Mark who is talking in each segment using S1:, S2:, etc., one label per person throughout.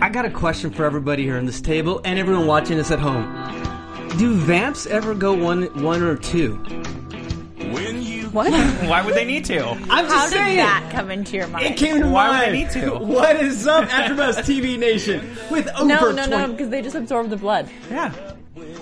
S1: I got a question for everybody here on this table and everyone watching this at home. Do vamps ever go one, one or two?
S2: What?
S3: Why would they need to?
S1: I'm
S2: How
S1: just
S2: did
S1: saying.
S2: that come into your mind?
S1: It came to
S3: Why would
S1: mind.
S3: they need to?
S1: What is up, AfterBuzz TV Nation? With over
S2: no, no,
S1: 20
S2: no, because they just absorb the blood.
S3: Yeah.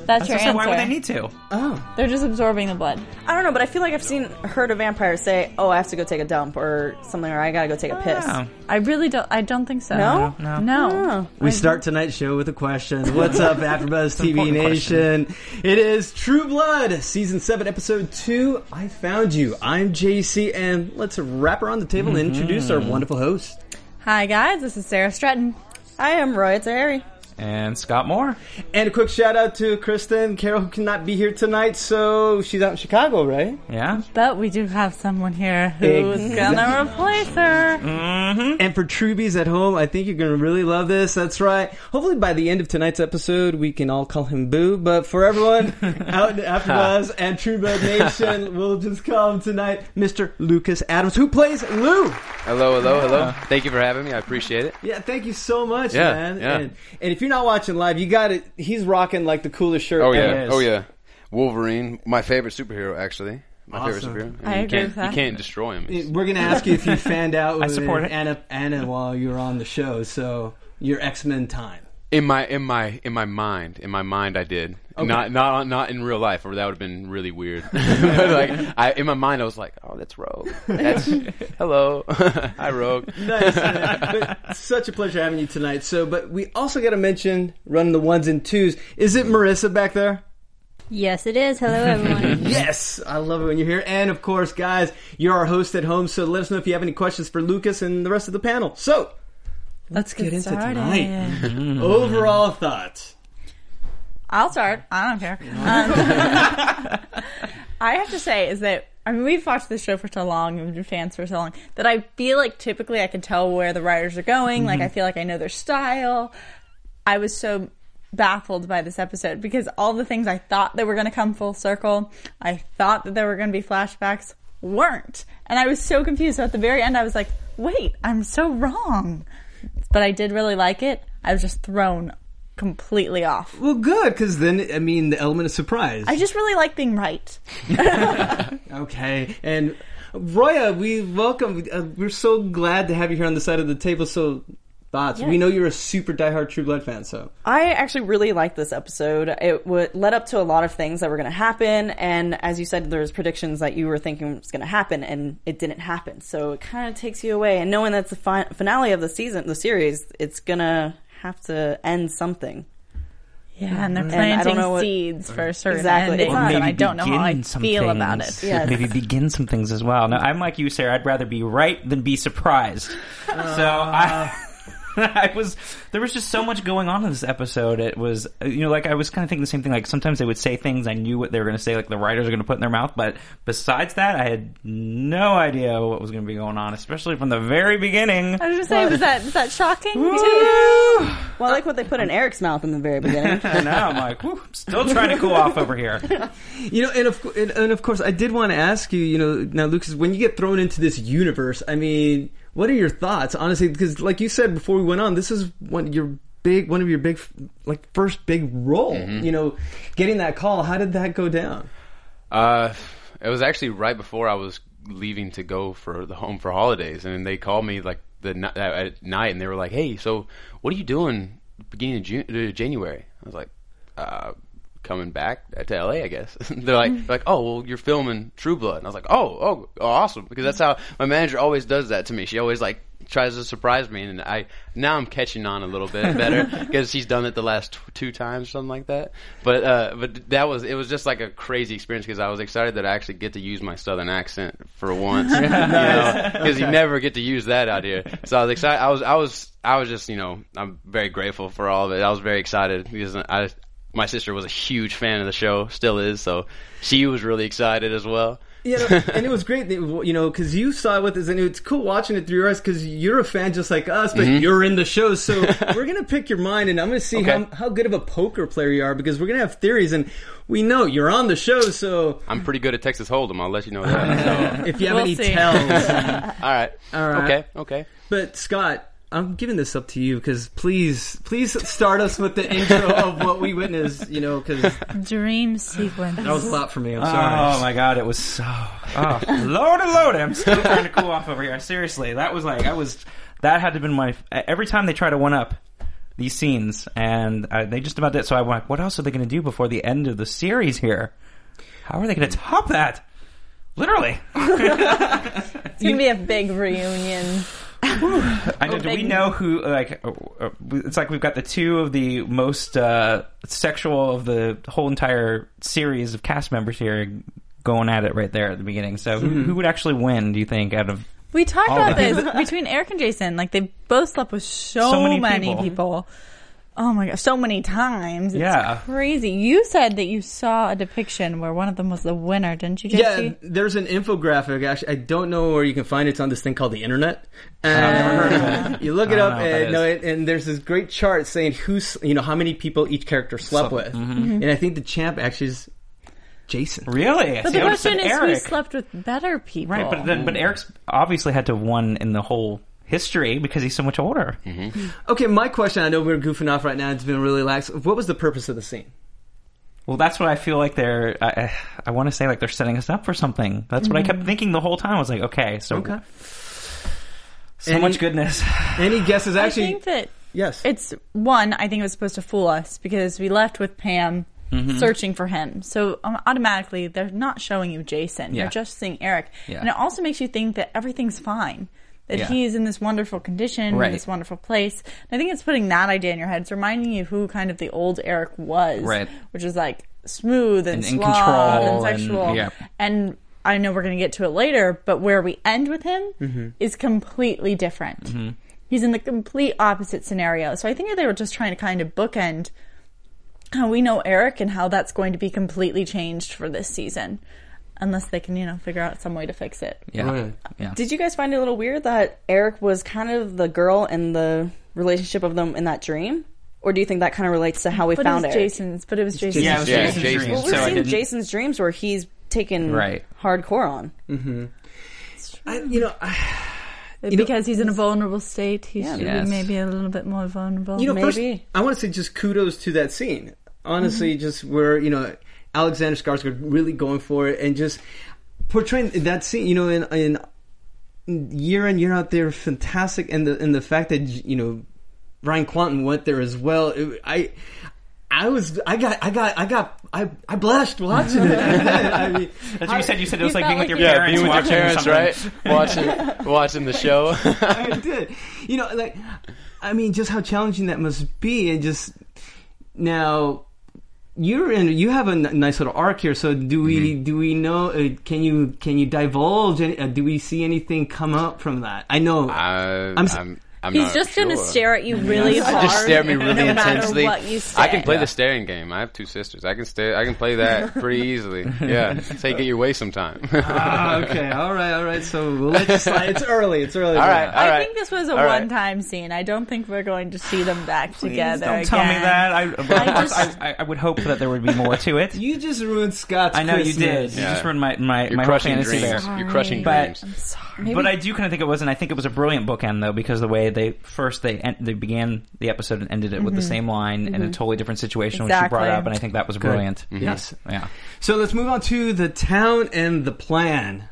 S2: That's,
S3: That's
S2: your answer.
S3: why would they need to?
S1: Oh,
S2: They're just absorbing the blood.
S4: I don't know, but I feel like I've seen heard a vampire say, "Oh, I have to go take a dump" or something, or I gotta go take a piss.
S3: Oh.
S2: I really don't. I don't think so.
S4: No?
S3: No.
S2: No.
S4: Oh.
S1: we start tonight's show with a question. What's up, AfterBuzz TV
S3: important
S1: Nation? It is True Blood, season seven, episode two. I found you. I'm JC, and let's wrap around the table and introduce our mm-hmm. wonderful host.
S2: Hi guys, this is Sarah Stratton.
S4: I am Roy. It's Harry.
S3: And Scott Moore.
S1: And a quick shout out to Kristen Carol, who cannot be here tonight, so she's out in Chicago, right?
S3: Yeah.
S2: But we do have someone here who's
S1: Exactly.
S2: gonna replace her. Mm-hmm.
S1: And for Truebies at home, I think you're going to really love this. That's right. Hopefully by the end of tonight's episode, we can all call him Boo. But for everyone out in AfterBuzz and True Blood Nation, we'll just call him tonight Mr. Lucas Adams, who plays Lou.
S5: Hello, hello, hello. Uh, thank you for having me. I appreciate it.
S1: Yeah, thank you so much,
S5: Yeah,
S1: man.
S5: yeah.
S1: And, and if you're not watching live, you got it. He's rocking like the coolest shirt
S5: Oh
S1: ever.
S5: yeah, oh yeah. Wolverine, my favorite superhero, actually. My
S1: Awesome.
S5: favorite superhero.
S2: I
S5: you
S2: agree
S5: can't,
S2: with that.
S5: You can't destroy him. It's-
S1: We're gonna ask you if you fanned out with
S3: support.
S1: Anna Anna while you were on the show. So your X Men time.
S5: In my in my in my mind, in my mind, I did. Not not not in real life, or that would have been really weird. but like, I, in my mind, I was like, "Oh, that's Rogue. That's hello, hi Rogue."
S1: nice. man. But such a pleasure having you tonight. So, but we also got to mention running the ones and twos. Is it Marissa back there?
S6: Yes, it is. Hello, everyone.
S1: Yes, I love it when you're here. And of course, guys, you're our host at home. So let us know if you have any questions for Lucas and the rest of the panel. So let's get into
S2: started.
S1: tonight. Overall thoughts.
S2: I'll start. I don't care. Um, I have to say is that I mean we've watched this show for so long and we've been fans for so long that I feel like typically I can tell where the writers are going. Like I feel like I know their style. I was so baffled by this episode because all the things I thought that were going to come full circle, I thought that there were going to be flashbacks, weren't, and I was so confused. So at the very end, I was like, "Wait, I'm so wrong," but I did really like it. I was just thrown completely off.
S1: Well, good, because then, I mean, the element of surprise.
S2: I just really like being right.
S1: Okay, and Roya, we welcome. Uh, we're so glad to have you here on the side of the table. So, thoughts? We know you're a super diehard True Blood fan. So,
S4: I actually really liked this episode. It would led up to a lot of things that were going to happen, and as you said, there's predictions that you were thinking was going to happen, and it didn't happen. So it kind of takes you away. And knowing that's the fi- finale of the season, the series, it's gonna have to end something.
S2: Yeah, and they're planting
S4: don't know what-
S2: seeds for a certain
S4: Exactly.
S2: ending, and I don't know how I
S3: some
S2: feel
S3: things.
S2: about it.
S4: Yes.
S3: Maybe begin some things as well. Now, I'm like you, Sarah. I'd rather be right than be surprised. Uh, so I, I was. There was just so much going on in this episode. It was, you know, like I was kind of thinking the same thing. Like sometimes they would say things I knew what they were going to say, like the writers are going to put in their mouth. But besides that, I had no idea what was going to be going on, especially from the very beginning.
S2: I was just saying, was that was that shocking to you?
S4: Well, I like what they put in Eric's mouth in the very beginning.
S3: And now I'm like, whew, I'm still trying to cool off over here.
S1: you know, and of and, and of course, I did want to ask you. You know, now, Lucas, when you get thrown into this universe, I mean, what are your thoughts, honestly? Because, like you said before we went on, this is one your big, one of your big, like first big role. You know, getting that call. How did that go down?
S5: Uh, it was actually right before I was leaving to go for the home for holidays, and they called me like the at night, and they were like, "Hey, so what are you doing beginning of June, uh, January?" I was like, uh, "Coming back to LA, I guess." they're like, they're like, "Oh, well, you're filming True Blood," and I was like, "Oh, oh, oh, awesome!" Because that's how my manager always does that to me. She always like tries to surprise me, and I now I'm catching on a little bit better because she's done it the last t- two times, something like that. But uh, but that was it was just like a crazy experience because I was excited that I actually get to use my southern accent for once, you know, because you never get to use that out here. So I was excited. I was I was I was just you know I'm very grateful for all of it. I was very excited because I my sister was a huge fan of the show, still is, so she was really excited as well.
S1: You know, and it was great, that, you know, because you saw it with us, and it's cool watching it through your eyes because you're a fan just like us, but you're in the show. So we're gonna pick your mind, and I'm gonna see
S5: Mm-hmm. Okay.
S1: how how good of a poker player you are because we're gonna have theories, and we know you're on the show. So
S5: I'm pretty good at Texas Hold'em. I'll let you know that. So.
S1: if you have
S2: We'll
S1: any
S2: see.
S1: tells,
S5: All right.
S1: All right.
S5: Okay. Okay.
S1: but Scott. I'm giving this up to you because please, please start us with the intro of what we witnessed. You know, because that
S2: Dream sequence.
S1: That was a lot for me. I'm sorry.
S3: Oh my god, it was so oh, load and load. I'm still trying to cool off over here. Seriously, that was like I was. That had to have been my every time they try to one up these scenes, and uh, they just about did. So I'm like, what else are they going to do before the end of the series here? How are they going to top that? Literally,
S2: It's gonna be a big reunion.
S3: I know. Do we know who? Like, uh, uh, it's like we've got the two of the most uh, sexual of the whole entire series of cast members here going at it right there at the beginning. So, who, who would actually win? Do you think out of
S2: We talked about this between Eric and Jason. Like they both slept with so,
S3: So many
S2: many,
S3: people.
S2: people. Oh my gosh, so many times. It's
S3: Yeah.
S2: crazy. You said that you saw a depiction where one of them was the winner, didn't you,
S1: Yeah, there's an infographic. Actually, I don't know where you can find it. It's on this thing called the internet.
S3: never heard of
S1: And you look it up,
S3: know what that
S1: and, no, it, and there's this great chart saying who's, you know, how many people each character slept
S3: Slept-
S1: with.
S2: Mm-hmm.
S1: And I think the champ actually is Jason.
S3: really?
S2: But
S3: See,
S2: the
S3: I would've said
S2: question is, who slept with better people?
S3: Right, but then, but Eric's obviously had to have won in the whole history because he's so much older.
S1: Okay, my question. I know we're goofing off right now. It's been really lax. What was the purpose of the scene?
S3: Well, that's what I feel like they're. I, I, I want to say like they're setting us up for something. That's what I kept thinking the whole time. I was like, okay, so
S1: Okay.
S3: so
S1: Any-
S3: much goodness.
S1: Any guesses? Actually, I
S2: think that
S1: yes.
S2: it's one. I think it was supposed to fool us because we left with Pam
S3: Mm-hmm.
S2: searching for him. So um, automatically, they're not showing you Jason.
S3: Yeah.
S2: You're just seeing Eric,
S3: Yeah.
S2: and it also makes you think that everything's fine. That
S3: Yeah.
S2: he is in this wonderful condition,
S3: Right.
S2: in this wonderful place. And I think it's putting that idea in your head. It's reminding you who kind of the old Eric was,
S3: Right.
S2: Which is like smooth and,
S3: And in
S2: suave
S3: control
S2: and
S3: and-
S2: sexual.
S3: yeah.
S2: And I know we're going to get to it later, but where we end with him
S3: Mm-hmm.
S2: is completely different. He's in the complete opposite scenario. So I think that they were just trying to kind of bookend how we know Eric and how that's going to be completely changed for this season. Unless they can, you know, figure out some way to fix it.
S3: Yeah,
S1: Right.
S3: yeah.
S4: Did you guys find it a little weird that Eric was kind of the girl in the relationship of them in that dream? Or do you think that kind of relates to how we
S2: But
S4: found
S2: it was
S4: Eric?
S2: Jason's. But it was Jason's.
S3: yeah, it was
S5: Yeah,
S3: Jason's
S5: Jason.
S3: dream,
S4: Well, we're
S3: so
S4: seeing
S3: didn't.
S4: Jason's dreams where he's taken
S3: Right.
S4: hardcore on. Mm-hmm.
S1: I, you know, I, know-
S2: because he's in a vulnerable state, he should
S3: Yes.
S2: be maybe a little bit more vulnerable.
S1: you know, first, I want to say just kudos to that scene. Honestly, mm-hmm. just where you know Alexander Skarsgård really going for it and just portraying that scene. You know, in in year in year out they're fantastic, and the and the fact that you know Ryan Kwanten went there as well. It, I. I was, I got, I got, I got, I, I blushed watching it. I mean,
S3: That's what you said. You said it was like
S2: felt
S3: being with your
S2: like you-
S5: Yeah,
S3: parents.
S5: being with your
S3: watching
S5: parents,
S3: something.
S5: right? Watching, watching the show.
S1: I did. You know, like, I mean, just how challenging that must be, and just now you're in. You have a n- nice little arc here. So, do we? Do we know? Uh, can you? Can you divulge? Any, uh, do we see anything come up from that? I know.
S5: I,
S1: I'm
S5: I'm, I'm, I'm
S2: He's
S5: not
S2: just going to stare at you really hard.
S5: Just stare at me really
S2: no matter
S5: intensely.
S2: what you say.
S5: I can play
S3: Yeah.
S5: the staring game. I have two sisters. I can stare. I can play that pretty easily. Yeah, say get your way sometime.
S1: Ah, okay. All right. All right. So we'll let you slide. It's early. It's early.
S5: All right.
S2: I
S5: all right.
S2: think this was a
S5: All right.
S2: one-time scene. I don't think we're going to see them back
S3: Please
S2: together.
S3: don't tell me that. I, well, of course,
S2: just-
S3: I, I, I would hope that there would be more to it.
S1: You just ruined Scott's.
S3: I know you did.
S1: Christmas.
S3: You just ruined my my,
S5: You're
S3: my whole
S5: crushing
S3: fantasy
S5: dreams.
S3: there.
S5: You're crushing
S3: But-
S5: dreams.
S3: But I do kind of think it was, and I think it was a brilliant bookend though, because the way they first they en- they began the episode and ended it with the mm-hmm. same line in a mm-hmm. totally different situation, which you brought up, and I think that was brilliant. Mm-hmm.
S1: Yes.
S3: Yeah.
S1: So let's move on to the town and the plan.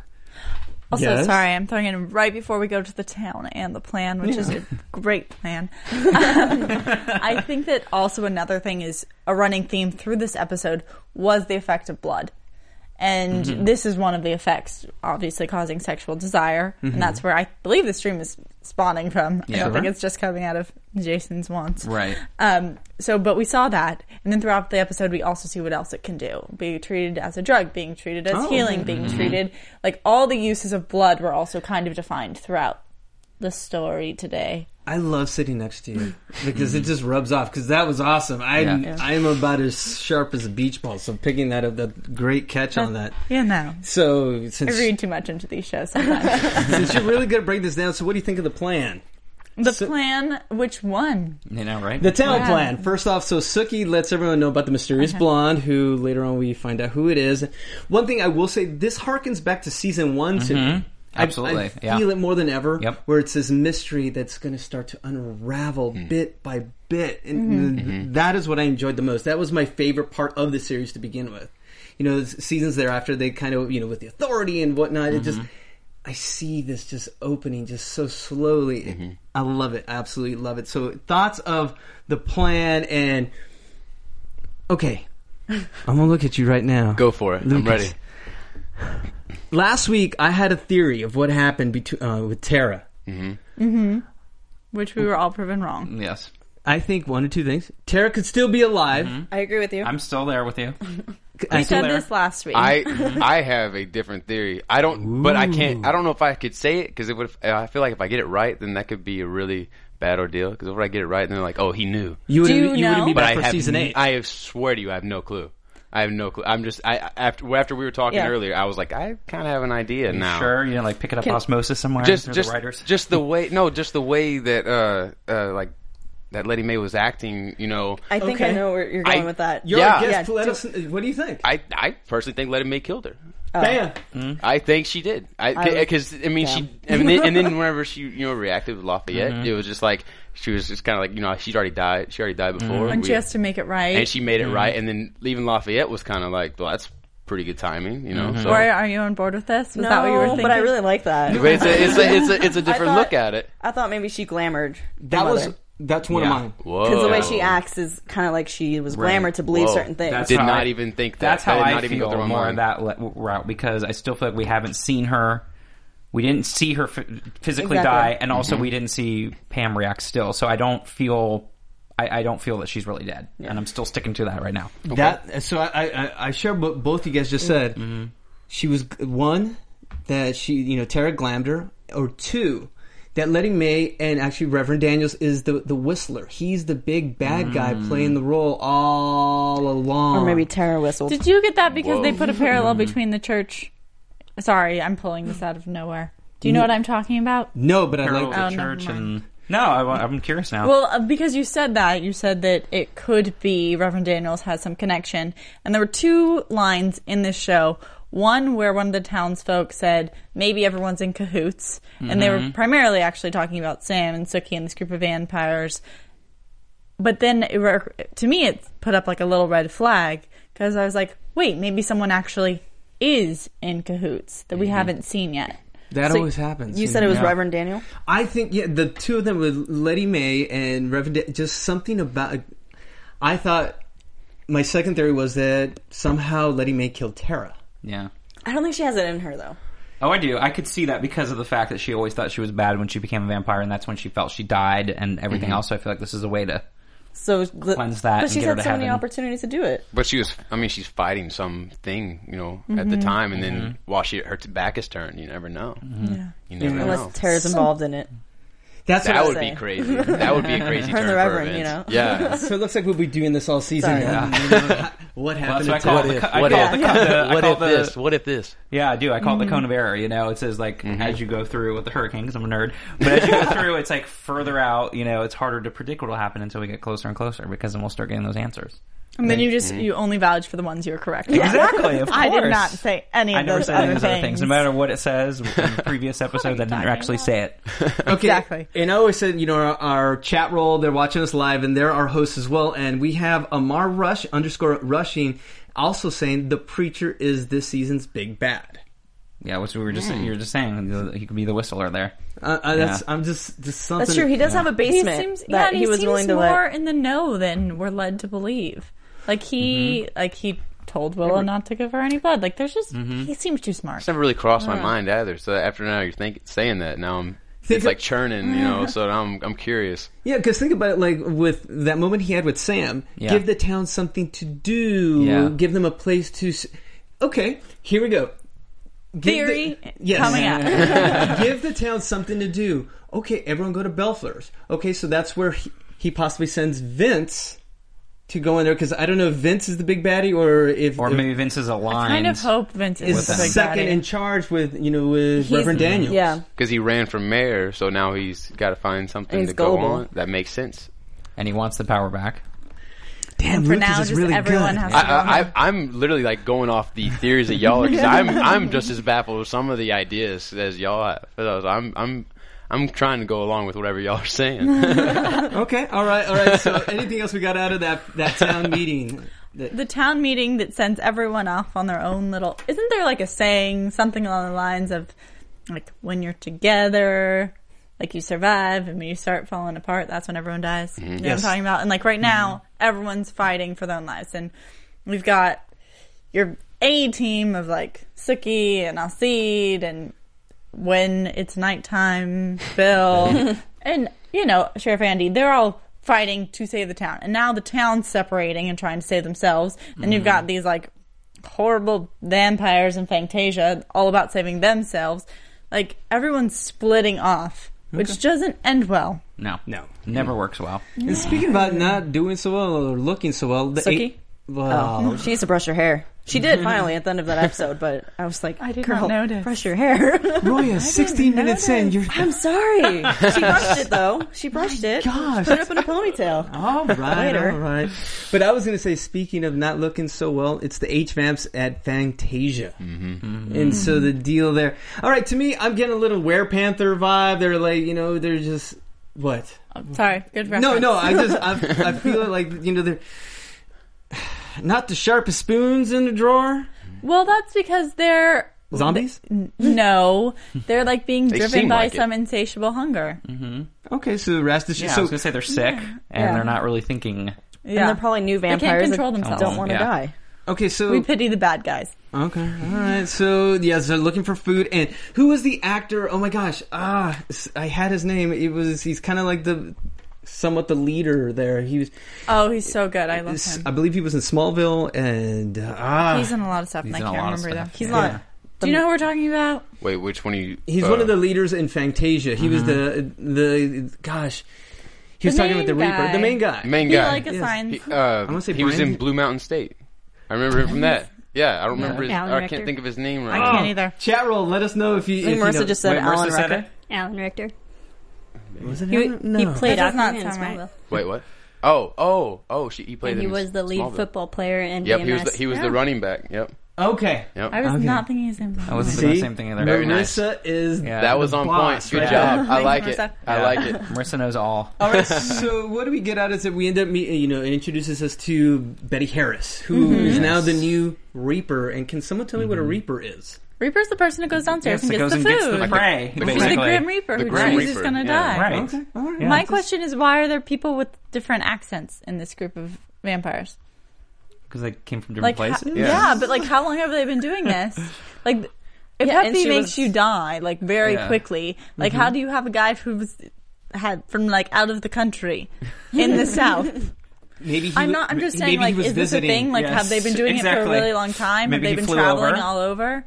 S2: Also,
S1: Yes?
S2: sorry, I'm throwing in right before we go to the town and the plan, which is a great plan. I think that also another thing is a running theme through this episode was the effect of blood. And
S3: Mm-hmm.
S2: this is one of the effects, obviously causing sexual desire, and that's where I believe the stream is spawning from. I
S3: Mm-hmm.
S2: Don't think it's just coming out of Jason's wants.
S3: Right.
S2: Um, so, but we saw that, and then throughout the episode, we also see what else it can do: being treated as a drug, being treated as
S1: Oh.
S2: healing, being
S3: Mm-hmm.
S2: treated like all the uses of blood were also kind of defined throughout the story today.
S1: I love sitting next to you because it just rubs off. Because that was awesome. I
S3: Yeah.
S2: Yeah.
S1: I'm about as sharp as a beach ball. So picking that up, that great catch on that.
S2: Yeah, no,
S1: So
S2: I read too much into these shows sometimes.
S1: since you're really good at breaking this down, so what do you think of the plan?
S2: the
S1: So-
S2: plan, which one?
S3: You know, right?
S1: The town
S2: Yeah.
S1: plan. First off, so Sookie lets everyone know about the mysterious blonde, who later on we find out who it is. One thing I will say, this harkens back to season one to me. I-
S3: Absolutely,
S1: I,
S3: yeah.
S1: feel it more than ever.
S3: Yep.
S1: Where it's this mystery that's going to start to unravel mm-hmm. bit by bit, and mm-hmm. th- mm-hmm. that is what I enjoyed the most. That was my favorite part of the series to begin with. You know, the seasons thereafter, they kind of, you know, with the authority and whatnot, it just. I see this just opening just so slowly. I love it. Absolutely love it. So thoughts of the plan and okay. I'm gonna look at you right now.
S5: Go for it. I'm ready.
S1: Last week I had a theory of what happened between uh, with Tara. Mm-hmm. Mm-hmm.
S2: Which we were all proven wrong.
S3: yes.
S1: I think one or two things. Tara could still be alive. Mm-hmm.
S4: I agree with you.
S3: I'm still there with you.
S1: I
S2: We said
S1: think-
S2: this last week.
S5: I I have a different theory. I don't, but I can't. I don't know if I could say it because it would. I feel like if I get it right, then that could be a really bad ordeal. Because if I get it right, then they're like, "Oh, he knew."
S1: you
S2: Do
S1: wouldn't,
S2: you
S1: you wouldn't be
S2: know?
S5: But
S1: back
S5: I
S1: for
S5: have.
S1: season eight.
S5: I swear to you, I have no clue. I have no clue. I'm just. I after after we were talking
S4: Yeah.
S5: earlier, I was like, I kind of have an idea now.
S3: Sure, you didn't like pick it up
S4: Can-
S3: osmosis somewhere
S5: Just just
S3: the writers.
S5: just the way. No, just the way that uh uh like that Lettie Mae was acting. You know,
S4: I think
S1: Okay.
S4: I know where you're going
S5: I-
S4: with that.
S1: You're
S5: Yeah.
S1: a guest.
S4: Yeah,
S1: Let us. What do you think?
S5: I I personally think Lettie Mae killed her.
S1: Bam.
S5: I think she did. I
S4: I-
S5: because I, mean she and then, and then whenever she you know reacted with Lafayette, it was just like she was just kind of like you know she'd already died. She already died before, mm-hmm.
S2: and
S5: We-
S2: she has to make it right.
S5: and she made it mm-hmm. right. And then leaving Lafayette was kind of like well that's pretty good timing, you know. Mm-hmm. So
S2: Or are you on board with this? Was
S4: no,
S2: that what you were thinking?
S4: but I really like that.
S5: but it's a it's a it's a, it's a different
S4: thought-
S5: look at it.
S4: I thought maybe she glamored.
S1: That was. That's one
S3: Yeah.
S1: of mine.
S4: Because the way she acts is kind of like she was
S3: Right.
S4: glamored to believe
S5: Whoa.
S4: certain things.
S3: That's
S5: Did not
S3: I-
S5: even think that.
S3: That's how
S5: That did
S3: I
S5: not even go
S3: feel
S5: through
S3: more
S5: mind.
S3: that le- route because I still feel like we haven't seen her. We didn't see her f- physically
S4: Exactly.
S3: die, and also mm-hmm. we didn't see Pam react still. So I don't feel. I, I don't feel that she's really dead, and I'm still sticking to that right now.
S1: That so I I, I share what both you guys just said. Mm-hmm. She was one that she you know Tara glammed her, or two that Lettie Mae and actually Reverend Daniels is the the whistler. He's the big bad guy mm. playing the role all along.
S4: or maybe Tara whistled.
S2: Did you get that because they put a parallel between the church? Sorry, I'm pulling this out of nowhere. Do you know what I'm talking about?
S1: no, but I
S3: Parallel
S1: like
S3: to
S2: Oh,
S3: the
S2: never
S3: church
S2: mind.
S3: and no, I, am curious now.
S2: Well, uh, because you said that, you said that it could be Reverend Daniels has some connection. And there were two lines in this show. One where one of the townsfolk said maybe everyone's in cahoots, and they were primarily actually talking about Sam and Sookie and this group of vampires. But then, it, re- to me, it put up like a little red flag because I was like, wait, maybe someone actually is in cahoots that we mm-hmm. haven't seen yet.
S1: that
S4: So
S1: always happens.
S4: You said it was
S3: Yeah.
S4: Reverend Daniel.
S1: I think yeah, the two of them with Lettie Mae and Reverend, Da- just something about. Uh, I thought my second theory was that somehow Lettie Mae killed Tara.
S3: yeah.
S4: I don't think she has it in her though.
S3: Oh, I do. I could see that because of the fact that she always thought she was bad when she became a vampire, and that's when she felt she died and everything mm-hmm. else. So I feel like this is a way to.
S4: So the,
S3: Cleanse that
S4: But
S3: and
S4: she's had
S3: to
S4: so many opportunities to do it.
S5: But she was, I mean, she's fighting something, you know, at the mm-hmm. time, and then mm-hmm. while she her back is turned, you never know. Mm-hmm.
S2: Yeah.
S5: You never
S4: Unless
S5: know.
S4: Tara's involved in it.
S1: That's
S5: That
S1: I
S5: would
S4: say.
S5: be crazy. That would be a crazy turn
S4: the
S5: for
S4: Reverend,
S5: events.
S4: you know?
S5: Yeah.
S1: So it looks like we'll be doing this all season.
S4: Sorry.
S1: long. You know, what
S3: Well,
S1: happened
S3: that's
S1: to
S3: what I call
S1: Tara?
S3: it. The, co- I
S5: What if?
S3: it the, co- the, I
S5: What if this? What if this?
S3: Yeah, I do. I call it the
S4: Mm-hmm.
S3: cone of error. You know, it says like as you go through with the hurricane, because I'm a nerd. But as you go through, it's like further out. You know, it's harder to predict what will happen until we get closer and closer, because then we'll start getting those answers.
S2: And then you just you only vouch for the ones you're correct. on.
S3: Exactly. Of course.
S2: I did not say any of the things.
S3: I never
S2: those
S3: said any
S2: other
S3: of those other
S2: things.
S3: things. No matter what it says in the previous episode. I didn't actually
S2: about?
S3: say it.
S1: Okay.
S2: Exactly.
S1: And I always said, you know, our, our chat roll, they're watching us live, and they're our hosts as well. And we have Amar Rush underscore rushing also saying the preacher is this season's big bad.
S3: Yeah, which we were just you were just saying. He could be the whistler there.
S1: Uh, uh, that's
S3: Yeah.
S1: I'm just just something.
S4: That's true. He does have a
S2: He
S4: basement
S2: seems yeah,
S4: that
S2: and
S4: he was
S2: seems
S4: willing to
S2: more
S4: let.
S2: in the know than we're led to believe. Like he,
S4: Mm-hmm.
S2: like he told Willow not to give her any blood. Like, there's just he seems too smart.
S5: It's never really crossed my mind either. So after now you're think, saying that, now I'm it's like churning, you know. So I'm I'm curious.
S1: Yeah, because think about it, like with that moment he had with Sam.
S3: Yeah.
S1: Give the town something to do.
S3: Yeah.
S1: Give them a place to. S- okay, here we go. Give
S2: Theory
S1: the- yes.
S2: coming out.
S1: Give the town something to do. Okay, everyone go to Bellefleurs. Okay, so that's where he, he possibly sends Vince to go in there because I don't know if Vince is the big baddie or if
S3: Or
S1: if
S3: maybe Vince is aligned.
S2: I kind of hope Vince is
S1: is
S2: the big
S1: second
S2: baddie.
S1: in charge with you know with
S2: He's-
S1: Reverend Daniels.
S4: Yeah.
S5: Because he ran for mayor, so now he's got to find something
S4: He's
S5: to go
S4: gullible.
S5: on. That makes sense.
S3: and he wants the power back.
S1: Damn,
S2: For
S1: Lucas
S2: now,
S1: is
S2: just
S1: really
S2: everyone
S1: good.
S2: has to
S5: I,
S2: go on
S5: I, I, I'm literally like going off the theories that y'all are. Cause I'm I'm just as baffled with some of the ideas as y'all have. So I'm I'm I'm trying to go along with whatever y'all are saying.
S1: Okay, all right, all right. So anything else we got out of that that town meeting? That,
S2: the town meeting that sends everyone off on their own little isn't there like a saying something along the lines of like when you're together like you survive and when you start falling apart that's when everyone dies mm-hmm. you know what i'm talking about and like right mm-hmm. now everyone's fighting for their own lives and we've got your a team of like Sookie and Alcide and when it's nighttime bill. And you know sheriff andy they're all fighting to save the town. And now the town's separating and trying to save themselves. And you've got mm-hmm. these like horrible vampires in Fangtasia all about saving themselves. Like everyone's splitting off which doesn't end well.
S3: No,
S1: no.
S3: never mm. works well.
S1: And speaking about not doing so well or looking so well, the
S4: Sookie?
S1: eight, well,
S4: Oh, she needs to brush her hair. She did finally at the end of that episode, but I was like,
S2: I did
S4: "Girl,
S2: not notice."
S4: brush your hair."
S1: Roya, 16 minutes in, you're.
S4: I'm sorry. She brushed it though. She brushed it.
S1: gosh.
S4: Put it up in a ponytail.
S1: All right,
S4: Later.
S1: all right. But I was going to say, speaking of not looking so well, it's the H vamps at Fangtasia, mm-hmm. and so the deal there. All right, to me, I'm getting a little Were Panther vibe. They're like, you know, they're just what?
S2: sorry good
S1: No,
S2: reference.
S1: no, no, I just I, I feel like you know they're not the sharpest spoons in the drawer.
S2: well that's because they're
S1: Zombies.
S2: no they're like being
S5: They
S2: driven
S5: seem
S2: by
S5: like it.
S2: some insatiable hunger
S1: Okay, so Rastus.
S3: Yeah, I
S1: so
S3: was gonna say they're sick and
S4: Yeah.
S3: they're not really thinking.
S4: And they're probably new vampires They
S2: can't
S4: vampires
S2: control
S4: that
S2: themselves.
S4: don't want to
S3: Yeah.
S4: die.
S1: okay, so
S2: we pity the bad guys
S1: Okay, all right. So yeah, they're looking for food. And who was the actor? Oh my gosh, ah, s- I had his name. It was he's kind of like the somewhat the leader there. He was,
S2: oh he's so good i love him
S1: I believe he was in Smallville, and uh, ah,
S2: He's in a lot of stuff, and I
S3: in a
S2: can't
S3: lot of
S2: remember though.
S3: stuff.
S2: He's
S3: Yeah.
S2: not. Do you know who we're talking about?
S5: Wait, which one are you?
S1: he's
S5: uh,
S1: one of the leaders in Fangtasia. He was the the gosh. He was
S2: The
S1: talking about the
S2: main
S1: Reaper,
S2: guy.
S1: the main guy.
S5: main
S2: He
S5: guy.
S2: like
S1: Yes.
S2: assigns.
S5: He, uh,
S1: wanna say
S5: he was in Blue Mountain State. I remember him from that. Yeah, I don't remember. His,
S6: Alan
S5: I
S6: Ritchson.
S5: can't think of his name right.
S2: I
S5: right.
S2: can't either.
S1: Chat roll. Let us know if you.
S4: I
S1: If
S4: think
S1: you
S4: Marissa
S1: know.
S4: just said
S3: Wait,
S4: Alan
S3: Marissa said
S4: Ritchson.
S3: it?
S6: Alan Ritchson.
S1: Was it
S6: He,
S1: him? No.
S6: he played
S2: That does not
S6: Aquaman in
S2: sound right.
S6: Smallville.
S5: Wait, what? Oh, oh, oh! She, he played.
S6: And he
S5: in
S6: was the lead
S5: Smallville.
S6: football player in
S5: Yep,
S6: BMS.
S5: he was. The, he was
S2: Yeah.
S5: the running back. Yep,
S1: Okay.
S5: yep.
S2: I was
S1: Okay.
S2: not thinking his name.
S3: I wasn't
S1: See,
S3: thinking the same thing either.
S5: Very nice.
S1: Marissa is
S3: Yeah.
S5: that was on
S1: boss,
S5: point. Good
S1: right?
S5: job. I like it.
S2: Marissa.
S5: I like it.
S3: Marissa knows all.
S1: All right. So what do we get out is that we end up meeting, you know, it introduces us to Betty Harris, who is mm-hmm. now the new Reaper. And can someone tell me what a mm-hmm. Reaper is?
S2: Reaper's the person who goes downstairs
S3: Yes,
S2: and gets
S3: goes
S2: the
S3: and
S2: food.
S3: gets the
S5: Like the-
S3: prey.
S5: the
S2: the. Grim Reaper
S5: The
S2: who
S5: Grim
S2: chooses
S5: Reaper,
S2: going to
S5: yeah.
S2: die.
S3: Right.
S1: Okay. All right.
S2: My question is, why are there people with different accents in this group of vampires?
S3: Because they came from different
S2: Like, ha-
S3: places.
S2: yeah.
S5: Yeah.
S2: but like, how long have they been doing this? Like, if
S4: Yeah,
S2: Hep
S4: and
S2: B
S4: she
S2: makes
S4: was-
S2: you die like very
S3: Yeah.
S2: quickly, like, how mm-hmm. do you have a guy who's had from like out of the country in the south?
S1: Maybe he
S2: I'm not. I'm just saying, like,
S1: was
S2: is this a thing? Like,
S3: Yes,
S2: have they been doing it for a really long time?
S3: Maybe
S2: have they been traveling
S3: over.
S2: all over?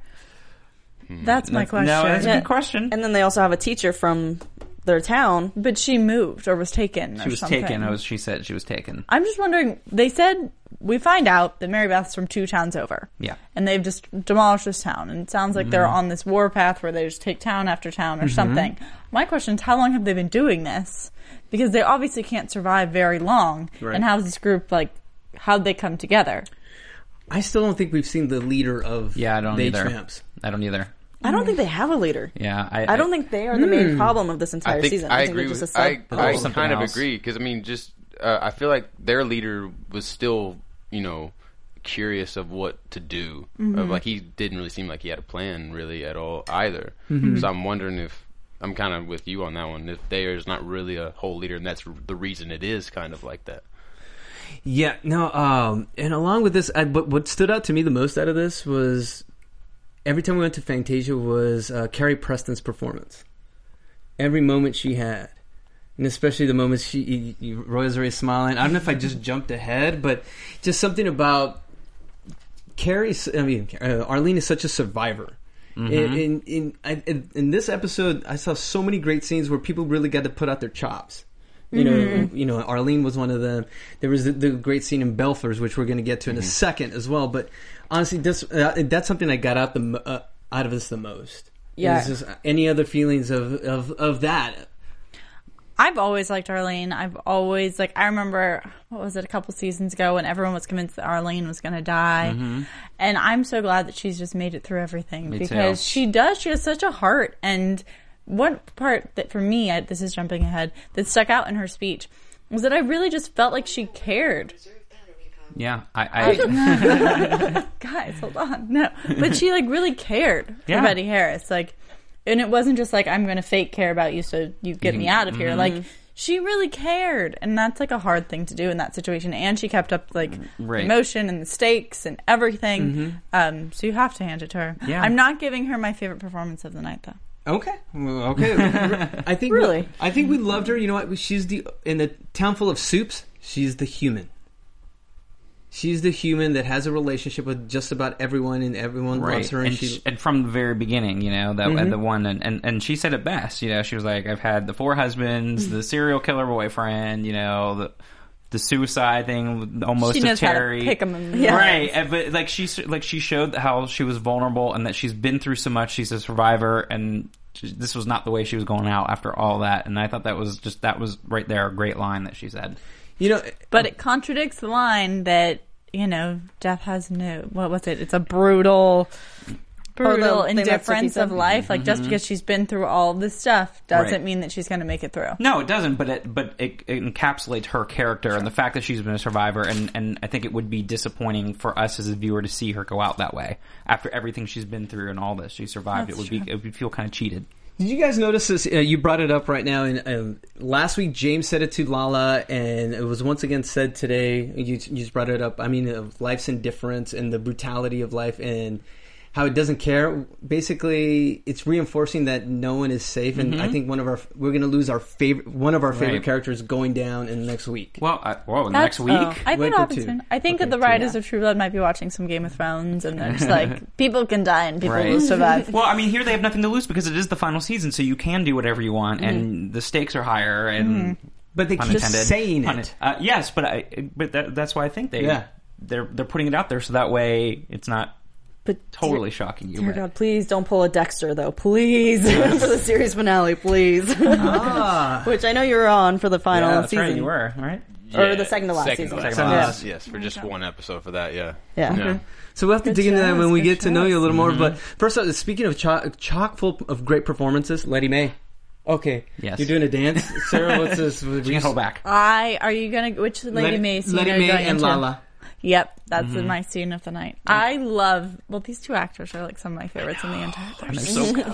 S5: Hmm.
S2: That's my question.
S3: No, that's a good question.
S4: And then they also have a teacher from their town.
S2: but she moved or was taken.
S3: She
S2: or
S3: was
S2: something.
S3: taken. As she said, she was taken.
S2: I'm just wondering. They said we find out that Mary Beth's from two towns over.
S3: Yeah.
S2: and they've just demolished this town. And it sounds like
S3: Mm-hmm.
S2: they're on this war path where they just take town after town or something. My question is, how long have they been doing this? Because they obviously can't survive very long.
S1: Right.
S2: And how's this group like? How'd they come together?
S1: I still don't think we've seen the leader of
S3: Yeah, I don't
S1: the
S3: either.
S1: H-Vamps.
S3: I don't either.
S4: I don't think they have a leader.
S3: Yeah, I,
S4: I don't think they are the main problem of this entire
S5: I think
S4: season.
S5: I
S4: think
S5: agree
S4: they're just
S5: with.
S4: a
S5: I,
S4: sub-
S5: I
S3: something
S5: kind of agree because I mean, just uh, I feel like their leader was still, you know, curious of what to do. Of like he didn't really seem like he had a plan really at all either. So I'm wondering if I'm kind of with you on that one. If there's not really a whole leader, and that's the reason it is kind of like that.
S1: Yeah, no, um, and along with this, I, but what stood out to me the most out of this was every time we went to Fangtasia was uh, Carrie Preston's performance. Every moment she had, and especially the moments she, you, Roy's already smiling. I don't know if I just jumped ahead, but just something about Carrie. I mean, uh, Arlene is such a survivor. In in in, I, in in this episode, I saw so many great scenes where people really got to put out their chops. You know, you know, Arlene was one of them. There was the, the great scene in Bellefleurs, which we're going to get to in a second as well. But honestly, this, uh, that's something I got out the uh, out of this the most.
S4: Yeah.
S1: Is just any other feelings of of of that?
S2: I've always liked Arlene. I've always like I remember what was it a couple seasons ago when everyone was convinced that Arlene was going to die, and I'm so glad that she's just made it through everything
S3: Me
S2: because
S3: too.
S2: she does. She has such a heart, and one part that for me, I, this is jumping ahead, that stuck out in her speech was that I really just felt like she cared.
S3: Yeah, I, I
S2: Guys, hold on, no, but she like really cared
S3: Yeah.
S2: for Betty Harris, like, and it wasn't just like I'm going to fake care about you so you get me mm-hmm. out of here, mm-hmm. like. She really cared, and that's like a hard thing to do in that situation. And she kept up like
S3: Right.
S2: emotion and the stakes and everything. Mm-hmm. Um, so you have to hand it to her.
S3: Yeah.
S2: I'm not giving her my favorite performance of the night, though.
S1: Okay, Well, okay. I think
S4: Really?
S1: I think we loved her. You know what? She's the in the town full of soups. She's the human. She's the human that has a relationship with just about everyone, and everyone
S3: right.
S1: loves her. And,
S3: and,
S1: she,
S3: and from the very beginning, you know, that mm-hmm. the one, and, and, and she said it best. You know, she was like, "I've had the four husbands, mm-hmm. the serial killer boyfriend, you know, the the suicide thing, almost
S2: She
S3: of
S2: knows how to
S3: Terry,
S2: pick 'em
S4: Yeah.
S3: right?" And, but like she like she showed how she was vulnerable and that she's been through so much. She's a survivor, and she- this was not the way she was going out after all that. And I thought that was just that was right there a great line that she said.
S1: you know,
S2: But it contradicts the line that you know death has no. What was it? It's a brutal. Brutal
S4: thing that
S2: indifference of life. Like just because she's been through all this stuff doesn't
S3: Right.
S2: mean that she's going to make it through.
S3: No, it doesn't. But it but it, it encapsulates her character and the fact that she's been a survivor. And and I think it would be disappointing for us as a viewer to see her go out that way after everything she's been through and all this. She survived.
S2: That's
S3: it would be it would feel kind of cheated.
S1: Did you guys notice this? Uh, you brought it up right now, and um, last week James said it to Lala, and it was once again said today. You, you just brought it up. I mean, of life's indifference and the brutality of life, and how it doesn't care. Basically, it's reinforcing that no one is safe, and I think one of our we're going to lose our favorite one of our favorite
S3: Mm-hmm. Right.
S1: characters going down in the next week.
S3: Well, I, well,
S2: That's-
S3: next week.
S2: oh, I think
S1: Wait
S2: it happens I think
S1: Okay,
S2: that the
S1: two.
S2: writers of True Blood might be watching some Game of Thrones, and they're just like, people can die and people
S3: Right.
S2: will survive.
S3: Well, I mean, here they have nothing to lose because it is the final season, so you can do whatever you want, and the stakes are higher. And
S1: But they
S3: pun
S1: keep
S3: intended,
S1: saying
S3: pun-
S1: it.
S3: Uh, yes, but I, but that, that's why I think they
S1: Yeah.
S3: they're they're putting it out there so that way it's not
S4: But
S3: totally shocking you.
S4: Dear
S3: but-
S4: God, please don't pull a Dexter though, please for the series finale, please.
S1: Ah.
S4: Which I know you were on for the final
S3: yeah, that's
S4: season,
S3: right. You were all right.
S4: or the second to last
S5: second
S4: season.
S5: Last,
S3: Second
S1: to
S5: yes,
S1: last.
S5: yes, for just one episode for that. Yeah,
S4: Yeah.
S5: Yeah.
S1: So we'll have to dig into that when we
S2: good
S1: get to know you a little more.
S3: Mm-hmm.
S1: But first, speaking of chock, chock full of great performances, Lettie Mae. Okay,
S3: Yes.
S1: you're doing a dance, Sarah. What's this?
S3: You can't hold back.
S2: I are you gonna which Lady
S1: Letty,
S2: May scene
S1: Lettie
S2: Mae
S1: and
S2: into?
S1: Lala.
S2: Yep, that's
S3: Mm-hmm.
S2: my scene of the night. I love well these two actors are like some of my favorites in the entire. They're
S3: They're
S2: so
S3: so
S2: good,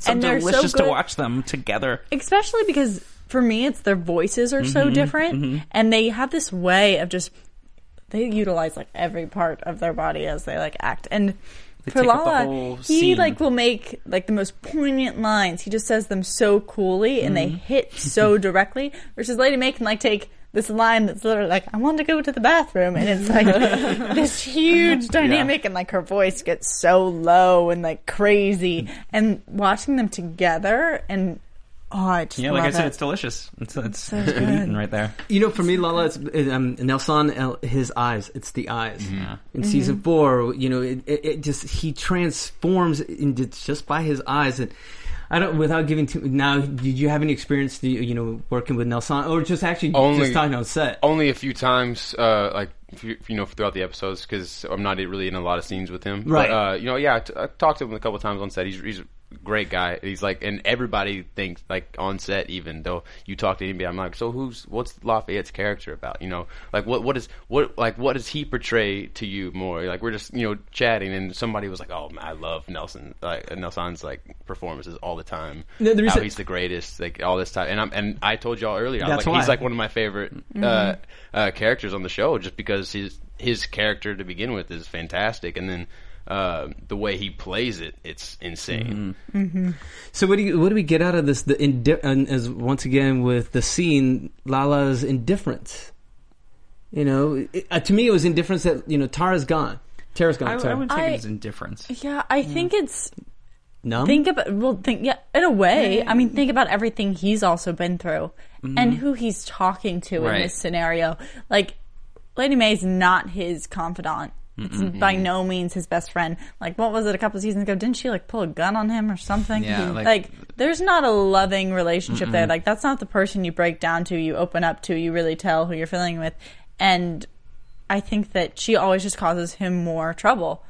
S3: So
S2: and they're
S3: delicious
S2: so
S3: to watch them together.
S2: especially because for me it's their voices are
S3: Mm-hmm,
S2: so different, and they have this way of just they utilize like every part of their body as they like act and.
S3: They
S2: For
S3: take up the
S2: Lala, he
S3: scene.
S2: like will make like the most poignant lines. He just says them so coolly and
S3: Mm-hmm.
S2: they hit so directly. Versus Lady May can like take this line that's literally like, "I want to go to the bathroom," and it's like this huge dynamic, and like her voice gets so low and like crazy. And watching them together, and oh, I just
S3: Yeah, like I said,
S2: it.
S3: it's delicious. It's it's,
S2: So
S3: it's good
S2: good.
S3: eating right there.
S1: You know, for me, Lala, it's um, Nelsan. El- His eyes. It's the eyes.
S3: Yeah.
S1: In
S2: Mm-hmm.
S1: season four, you know, it, it, it just he transforms into just by his eyes and. I don't. Without giving too. Now, did you have any experience, you know, working with Nelsan, or just actually
S5: Only-
S1: just talking on set?
S5: Only a few times, uh, like you know, throughout the episodes because I'm not really in a lot of scenes with him.
S1: Right.
S5: But, uh, you know, yeah, I, t- I talked to him a couple times on set. He's, he's a great guy. He's like, and everybody thinks like on set, even though you talk to anybody, I'm like, so who's what's Lafayette's character about? You know, like what what is what like what does he portray to you more? Like we're just you know chatting, and somebody was like, oh, man, I love Nelsan, like Nelsan's like performances all the time.
S1: No, the reason-
S5: How he's the greatest, like all this time. And I'm and I told y'all earlier,
S1: That's
S5: like, he's like one of my favorite uh, uh, characters on the show, just because his his character to begin with is fantastic, and then uh, the way he plays it, it's insane.
S1: So what do you what do we get out of this? The indi- and as once again with the scene, Lala's indifference. You know, it, uh, to me, it was indifference that you know Tara's gone. Tara's gone.
S3: I,
S1: sorry.
S3: I would take
S2: I-
S3: it as indifference.
S2: Yeah, I think it's
S1: Numb?
S2: think about well think yeah in a way i mean think about everything he's also been through and who he's talking to in this scenario like lady may's not his confidant. It's by no means his best friend. Like what was it a couple seasons ago? Didn't she like pull a gun on him or something?
S3: Yeah, mm-hmm. like-
S2: like, there's not a loving relationship there. Like that's not the person you break down to you open up to you really tell who you're feeling with. And i think that she always just causes him more trouble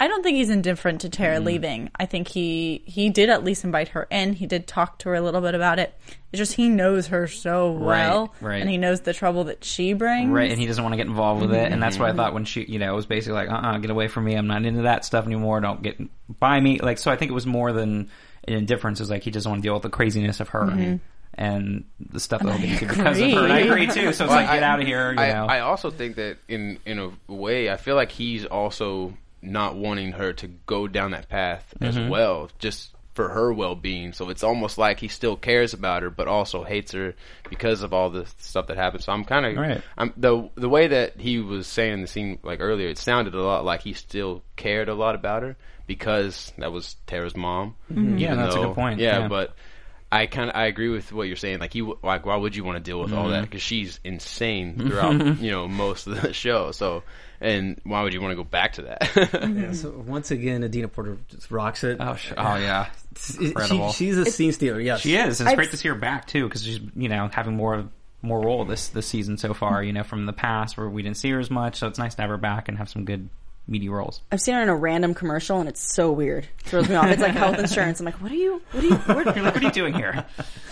S2: I don't think he's indifferent to Tara
S3: Mm-hmm.
S2: leaving. I think he he did at least invite her in. He did talk to her a little bit about it. It's just he knows her so well,
S3: right.
S2: and he knows the trouble that she brings.
S3: Right, and he doesn't want to get involved with it, and that's why I thought when she, you know, it was basically like, uh, uh get away from me. I'm not into that stuff anymore. Don't get by me. Like, so I think it was more than an indifference. It was like he doesn't want to deal with the craziness of her and, and the stuff that will get into because of her. And I agree too. So it's like, get out of here. You
S5: I,
S3: know,
S5: I also think that in in a way, I feel like he's also not wanting her to go down that path as
S3: Mm-hmm.
S5: well, just for her well being. So it's almost like he still cares about her, but also hates her because of all the stuff that happened. So I'm kind of
S3: Right.
S5: I'm the the way that he was saying the scene like earlier, it sounded a lot like he still cared a lot about her because that was Tara's mom.
S3: Yeah,
S5: even
S3: that's a good point,
S5: Yeah,
S3: yeah.
S5: but. I kind of I agree with what you're saying. Like you, like why would you want to deal with all
S3: Mm-hmm.
S5: that? Because she's insane throughout, you know, most of the show. So, and why would you want to go back to that?
S1: Yeah, so once again, Adina Porter just rocks it.
S3: oh, sh- oh yeah,
S1: She-
S3: incredible.
S1: she's a scene stealer. Yes,
S3: she is. It's
S4: I've-
S3: great to see her back too because she's you know having more more role this this season so far. You know, from the past where we didn't see her as much. So it's nice to have her back and have some good meaty roles.
S4: I've seen her in a random commercial and it's so weird. It throws me off. It's like health insurance. I'm like, what are you? What are you? Where,
S3: You're like, what are you doing here?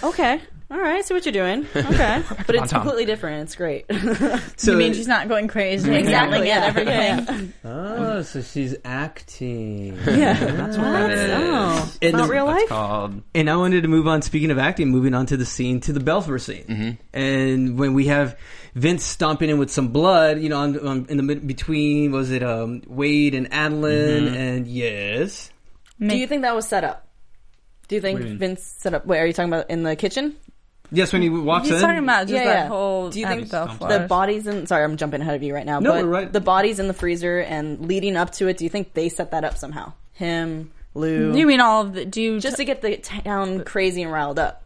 S4: okay, all right. I see what you're doing. Okay, but it's
S3: Tom.
S4: completely different. It's great.
S1: So
S2: you mean she's not going crazy
S4: Exactly,
S2: yelling at
S4: yeah.
S2: everything?
S1: oh, so she's acting.
S4: yeah,
S3: That's what that is.
S4: Oh,
S1: And
S4: not
S1: the-
S4: real life.
S3: called
S1: And I wanted to move on. Speaking of acting, moving on to the scene, to the Bellefleur scene, and when we have Vince stomping in with some blood, you know, on, on, in the mid- between was it um, Wade and Adilyn, and yes,
S4: Do you think that was set up? Do you think
S3: do you?
S4: Vince set up? Wait, are you talking about in the kitchen?
S1: Yes, when he walks
S2: He's
S1: in,
S2: talking about just
S4: Yeah,
S2: that
S4: yeah.
S2: whole.
S4: Do you think
S3: the
S4: The
S2: Flores.
S4: bodies in. Sorry, I'm jumping ahead of you right now.
S1: No,
S4: but
S1: we're right.
S4: The bodies in the freezer and leading up to it. Do you think they set that up somehow? Him, Lou.
S2: You mean all of the? Do you
S4: just to get the town crazy and riled up?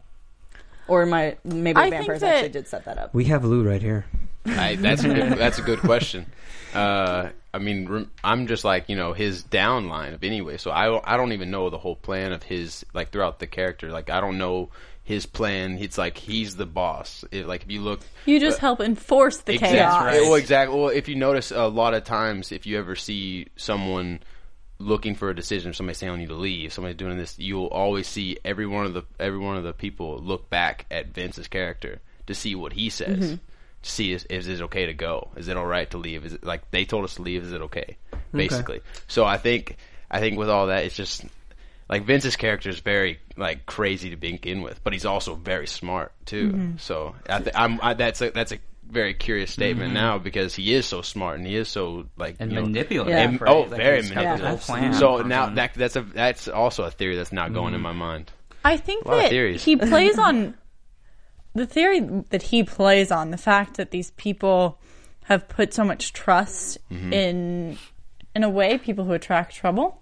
S4: Or am I maybe
S2: I
S4: the
S2: think
S4: vampires
S2: that-
S4: actually did set that up?
S1: we have Lou right here.
S5: I, that's a good, that's a good question. Uh, I mean, rem- I'm just like you know his downline of anyway, so I I don't even know the whole plan of his like throughout the character. Like I don't know his plan. It's like he's the boss. It, like if you look,
S2: you just help enforce the
S5: Exactly.
S2: chaos.
S3: right.
S5: Well, exactly. Well, if you notice, a lot of times, if you ever see someone looking for a decision, somebody saying, "I need to leave," somebody's doing this, you'll always see every one of the every one of the people look back at Vince's character to see what he says.
S2: Mm-hmm.
S5: To see is, is it okay to go? Is it all right to leave? Is it like they told us to leave? Is it okay? Basically. So I think I think with all that, it's just like Vince's character is very like crazy to begin with, but he's also very smart too.
S2: Mm-hmm.
S5: So I th- I'm I, that's a that's a very curious statement now because he is so smart and he is so like
S3: and
S5: you know,
S3: manipulative.
S4: Yeah.
S5: and-
S3: right?
S5: oh,
S3: Like,
S5: very
S3: he's got this
S5: manipulative.
S3: whole plan
S5: So now that that's a that's also a theory that's not going in my mind.
S2: I think
S5: A lot
S2: that
S5: theories.
S2: he plays on the theory that he plays on the fact that these people have put so much trust
S5: Mm-hmm.
S2: in in a way people who attract trouble.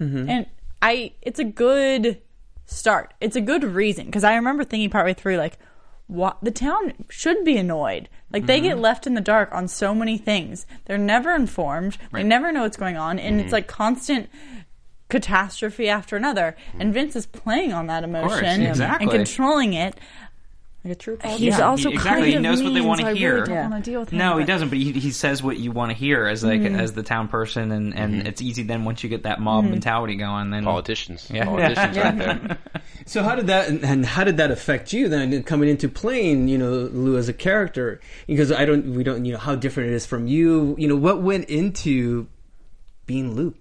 S5: Mm-hmm.
S2: And I it's a good start. It's a good reason because I remember thinking partway through like what the town should be annoyed. Like they
S5: Mm-hmm.
S2: get left in the dark on so many things. They're never informed. They never know what's going on and
S5: Mm-hmm.
S2: it's like constant catastrophe after another. And Vince is playing on that emotion
S3: exactly.
S2: and controlling it.
S4: Like a true
S2: He's.
S3: Yeah,
S2: also
S3: he- exactly,
S2: kind
S3: he
S2: of
S3: knows what they wanna hear.
S2: Really don't
S4: Yeah.
S2: want to deal with him.
S3: No, he doesn't. But he, he says what you want to hear as like
S2: Mm-hmm.
S3: as the town person, and, and it's easy then once you get that mob
S2: Mm-hmm.
S3: mentality going. Then
S5: Politicians,
S3: Yeah.
S5: politicians, right there.
S1: So how did that and- and how did that affect you then coming into playing you know Lou as a character? Because I don't we don't you know how different it is from you. You know what went into being Lou.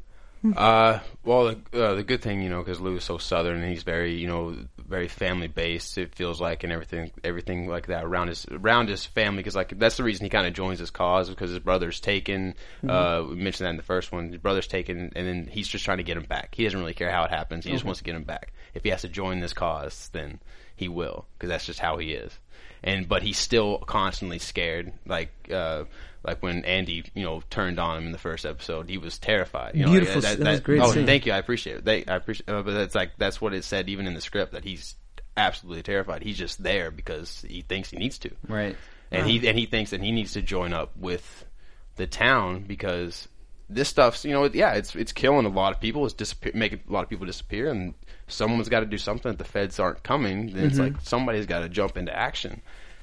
S5: Uh, well, the, uh, the good thing, you know, because Lou is so southern and he's very, you know, very family based. It feels like and everything, everything like that around his around his family. Because like that's the reason he kind of joins his cause because his brother's taken. Uh, we mentioned that in the first one. His brother's taken, and then he's just trying to get him back. He doesn't really care how it happens. He just wants to get him back. If he has to join this cause, then he will because that's just how he is. And but he's still constantly scared. Like uh, like when Andy, you know, turned on him in the first episode, he was terrified. You know, like,
S1: Beautiful s- that was great
S5: Oh,
S1: scene.
S5: thank you. I appreciate it. They, I appreciate, uh, but that's like that's what it said even in the script that he's absolutely terrified. He's just there because he thinks he needs to,
S3: right.
S5: and he and he thinks that he needs to join up with the town because this stuff's you know yeah it's it's killing a lot of people. It's disappear making a lot of people disappear, and someone's got to do something. If the feds aren't coming, then it's like somebody's got to jump into action.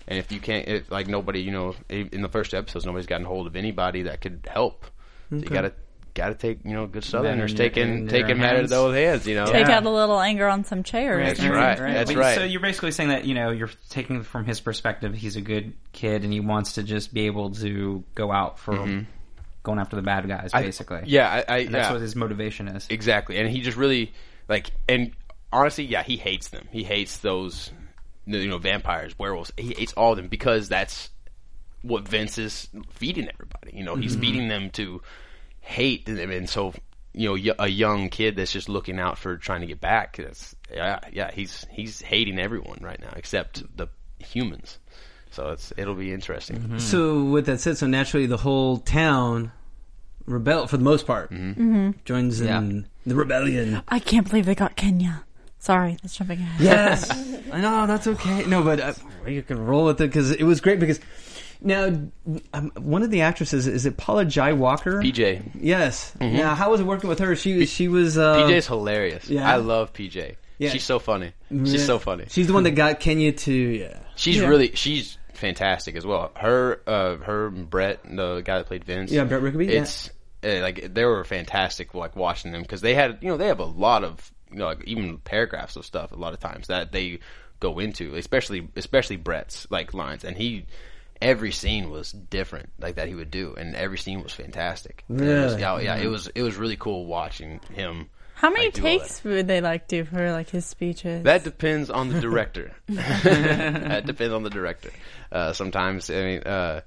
S5: And if you can't, if, like nobody, you know, in the first episodes, nobody's gotten hold of anybody that could help. So you gotta gotta take you know good Southerners taking taking matter to
S3: hands.
S5: those hands. You know,
S2: Take
S3: Yeah.
S2: out a little anger on some chairs.
S5: That's
S2: and-
S5: right. That's
S3: But-
S5: right.
S3: So you're basically saying that you know you're taking from his perspective. He's a good kid, and he wants to just be able to go out for mm-hmm. going after the bad guys,
S5: I-
S3: basically.
S5: yeah, I, I
S3: And that's
S5: yeah.
S3: what his motivation is.
S5: Exactly, and he just really like, and honestly, yeah, he hates them. He hates those, you know, vampires, werewolves. He hates all of them because that's what Vince is feeding everybody. You know, he's mm-hmm. feeding them to hate them, and so you know, y- a young kid that's just looking out for trying to get back. That's yeah, yeah. He's he's hating everyone right now except the humans. So it's it'll be interesting. Mm-hmm.
S1: So with that said, so naturally the whole town rebel for the most part
S5: Mm-hmm. mm-hmm.
S1: joins in the rebellion.
S2: I can't believe they got Kenya. Sorry, that's jumping ahead.
S1: Yes, I know that's okay. No, but uh, you can roll with it because it was great. Because now um, one of the actresses is it Paula Jai Parker?
S5: PJ,
S1: Yes. Yeah. how was it working with her? She she was uh,
S5: PJ's hilarious.
S1: yeah.
S5: I love PJ.
S1: Yeah.
S5: She's so funny. She's
S1: yeah.
S5: so funny.
S1: She's the one that got Kenya to yeah.
S5: She's
S2: Yeah.
S5: really she's fantastic as well. Her uh her and Brett, the guy that played Vince.
S1: Yeah, Brett Rickaby, yeah.
S5: It's uh, like they were fantastic like watching them because they had you know they have a lot of you know like even paragraphs of stuff a lot of times that they go into especially especially Brett's like lines and he every scene was different like that he would do and every scene was fantastic. And it was- yeah, yeah, it was it was really cool watching him.
S2: How many
S5: like, do all that.
S2: takes would they like do for like his speeches?
S5: That depends on the director. that depends on the director. Uh, sometimes, I mean, uh,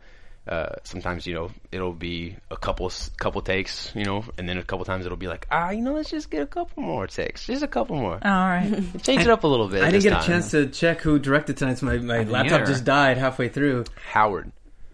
S5: uh, sometimes you know it'll be a couple couple takes, you know, and then a couple times it'll be like, ah, you know, let's just get a couple more takes, just a couple more,
S2: All right.
S5: change it up a little bit.
S1: I didn't
S5: this
S1: get a chance to check who directed tonight. So my my laptop
S3: either.
S1: just died halfway through.
S5: Howard,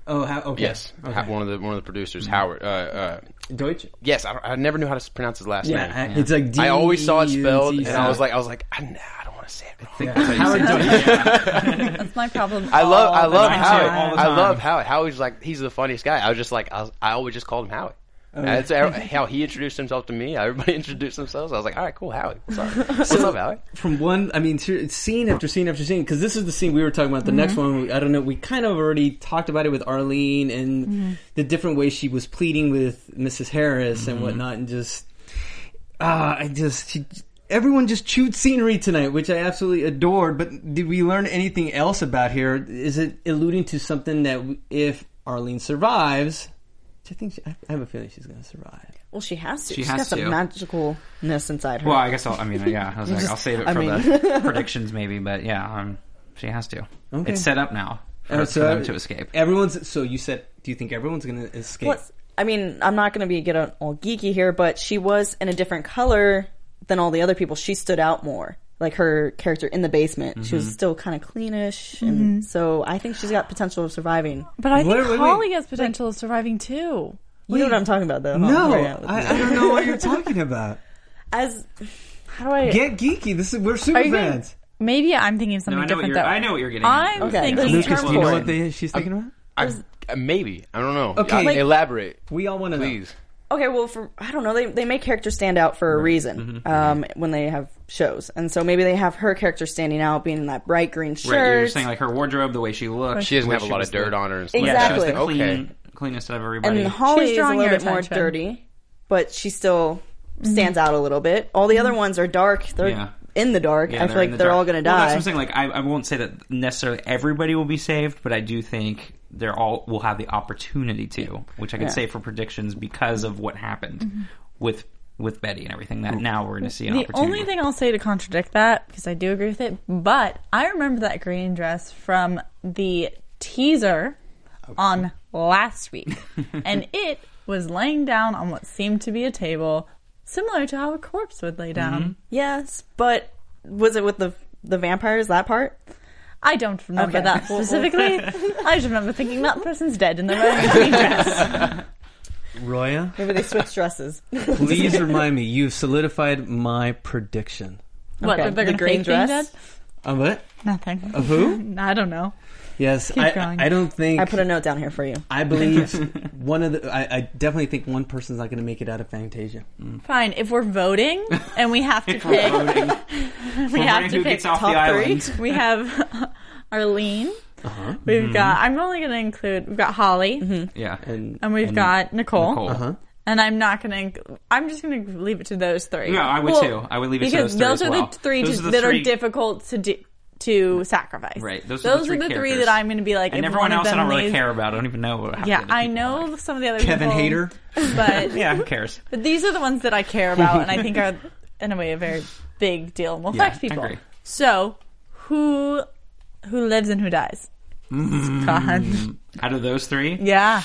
S1: Oh, how, okay.
S5: yes,
S1: Okay.
S5: One of the one of the producers, Howard. Uh, uh,
S1: Deutsch.
S5: yes, I, I never knew how to pronounce his last
S1: Yeah,
S5: name.
S1: I- it's like D.
S5: I always saw it spelled, and I was like, I was like, I, I don't want to say it. Wrong.
S1: Yeah, Howard Deutsch.
S2: That's my problem.
S5: I love, I love
S2: time.
S5: Howie.
S3: all the
S5: I
S3: time.
S5: love Howie. Howie's like he's the funniest guy. I was just like I, was, I always just called him Howie. Oh, That's how he introduced himself to me. Everybody introduced themselves. I was like, all right, cool, Howie. What's up? What's up, Howie?
S1: From one, I mean, ser- scene after scene after scene, because this is the scene we were talking about. The next mm-hmm. one, I don't know. We kind of already talked about it with Arlene and mm-hmm. the different ways she was pleading with Mrs. Harris and mm-hmm. whatnot, and just ah, I just she, everyone just chewed scenery tonight, which I absolutely adored. But did we learn anything else about here? Is it alluding to something that if Arlene survives? which I think she, I I have a feeling she's going to survive.
S4: Well, she has to.
S3: She
S4: She's
S3: has
S4: got some
S3: to.
S4: magicalness inside her.
S3: Well, I guess I'll. I mean, yeah. I was like, I'll save it
S4: I
S3: for
S4: mean-
S3: the predictions, maybe. But yeah, um, she has to.
S1: Okay.
S3: It's set up now for,
S1: Uh,
S3: for them to escape.
S1: Everyone's. So you said, do you think everyone's going to escape?
S4: Plus, I mean, I'm not going to be get all geeky here, but she was in a different color than all the other people. She stood out more. Like her character in the basement, she
S1: Mm-hmm.
S4: was still kind of cleanish, and so I think she's got potential of surviving.
S2: But I think
S1: Wait, wait, wait.
S2: Holly has potential of surviving too.
S4: You know what I'm talking about, though.
S1: No,
S4: Yeah, yeah.
S1: I, I don't know what you're talking about.
S4: As how do I?
S1: Get geeky. This is we're super
S2: Are gonna-
S1: fans.
S2: Maybe I'm thinking of
S3: No,
S2: something
S3: I know what
S2: different
S3: you're.
S2: though.
S3: I know what you're getting.
S2: I'm.
S4: Okay,
S2: thinking
S4: there's
S1: Lucas,
S4: term
S1: do you know what they, she's thinking about?
S5: I, maybe I don't know.
S1: Okay.
S5: I-
S1: Like-
S5: elaborate,
S1: We all want to know.
S5: Please.
S4: okay, well, for I don't know, they they make characters stand out for a reason
S3: Mm-hmm.
S4: um, when they have shows, and so maybe they have her character standing out, being in that bright green shirt.
S3: Right, you're saying like her wardrobe, the way she looks.
S5: She doesn't have a lot of dirt
S3: the-
S5: on her and stuff.
S3: Yeah, she was the
S4: Exactly.
S3: clean,
S5: Okay.
S3: cleanest of everybody.
S4: and Holly is a little
S2: your
S4: bit more dirty, but she still stands out a little bit. All the other ones are dark; they're
S3: Yeah.
S4: in the dark.
S3: Yeah,
S4: I feel like
S3: the
S4: they're
S3: dark.
S4: all going to
S3: Well, that's
S4: die.
S3: what I'm saying. Like, I, I won't say that necessarily everybody will be saved, but I do think they're all will have the opportunity to, which I could
S4: Yeah.
S3: say for predictions because of what happened mm-hmm. with with Betty and everything. That now we're going to see an opportunity.
S2: The
S3: opportunity.
S2: only thing I'll say to contradict that, because I do agree with it, but I remember that green dress from the teaser on last week, and it was laying down on what seemed to be a table, similar to how a corpse would lay down. Mm-hmm.
S4: yes, but was it with the the vampires? That part?
S2: I don't remember
S4: Okay.
S2: that specifically. I just remember thinking that person's dead and they're wearing a green dress.
S1: Roya,
S4: Maybe they switched dresses.
S1: please remind me. You've solidified my prediction.
S2: What,
S4: Okay.
S2: that they're
S4: The
S2: gonna
S4: green
S2: fake being
S4: dress?
S2: dead?
S1: Of what?
S2: Nothing.
S1: Of who?
S2: I don't know.
S1: Yes,
S2: Keep
S1: I,
S2: going.
S1: I don't think.
S4: I put a note down here for you.
S1: I believe one of the. I, I definitely think one person's not going to make it out of Fangtasia.
S2: Fine. If we're voting and we have to pick, we
S3: We're
S2: have
S3: wondering
S2: to
S3: who
S2: pick
S3: gets off
S4: top
S3: the
S4: three.
S3: island.
S2: We have Arlene.
S1: Uh-huh.
S2: We've got. I'm only going to include. We've got Holly,
S3: Yeah,
S1: And
S2: and we've got Nicole.
S3: Nicole.
S1: uh-huh.
S2: And I'm not going to. I'm just going to leave it to those three.
S3: Yeah, I would
S2: Well,
S3: too. I would leave it to
S2: because
S3: those three as
S2: are
S3: well.
S2: the three
S3: Those are the
S2: that
S3: three-
S2: are difficult to do, to sacrifice.
S3: Right, those are the three
S2: are the three that I'm going to be like.
S3: and
S2: if
S3: everyone
S2: one of
S3: else I
S2: them
S3: don't really care about. I don't even know. What
S2: Yeah,
S3: the
S2: I
S3: people are.
S2: know some of the other people
S1: Kevin
S2: people,
S1: Hader.
S2: but
S3: Yeah, who cares?
S2: But these are the ones that I care about, and I think are, in a way, a very big deal and will
S3: Yeah,
S2: affect
S3: I
S2: people.
S3: agree.
S2: So, who who lives and who dies?
S3: Mm.
S2: God.
S3: Out of those three,
S2: Yeah,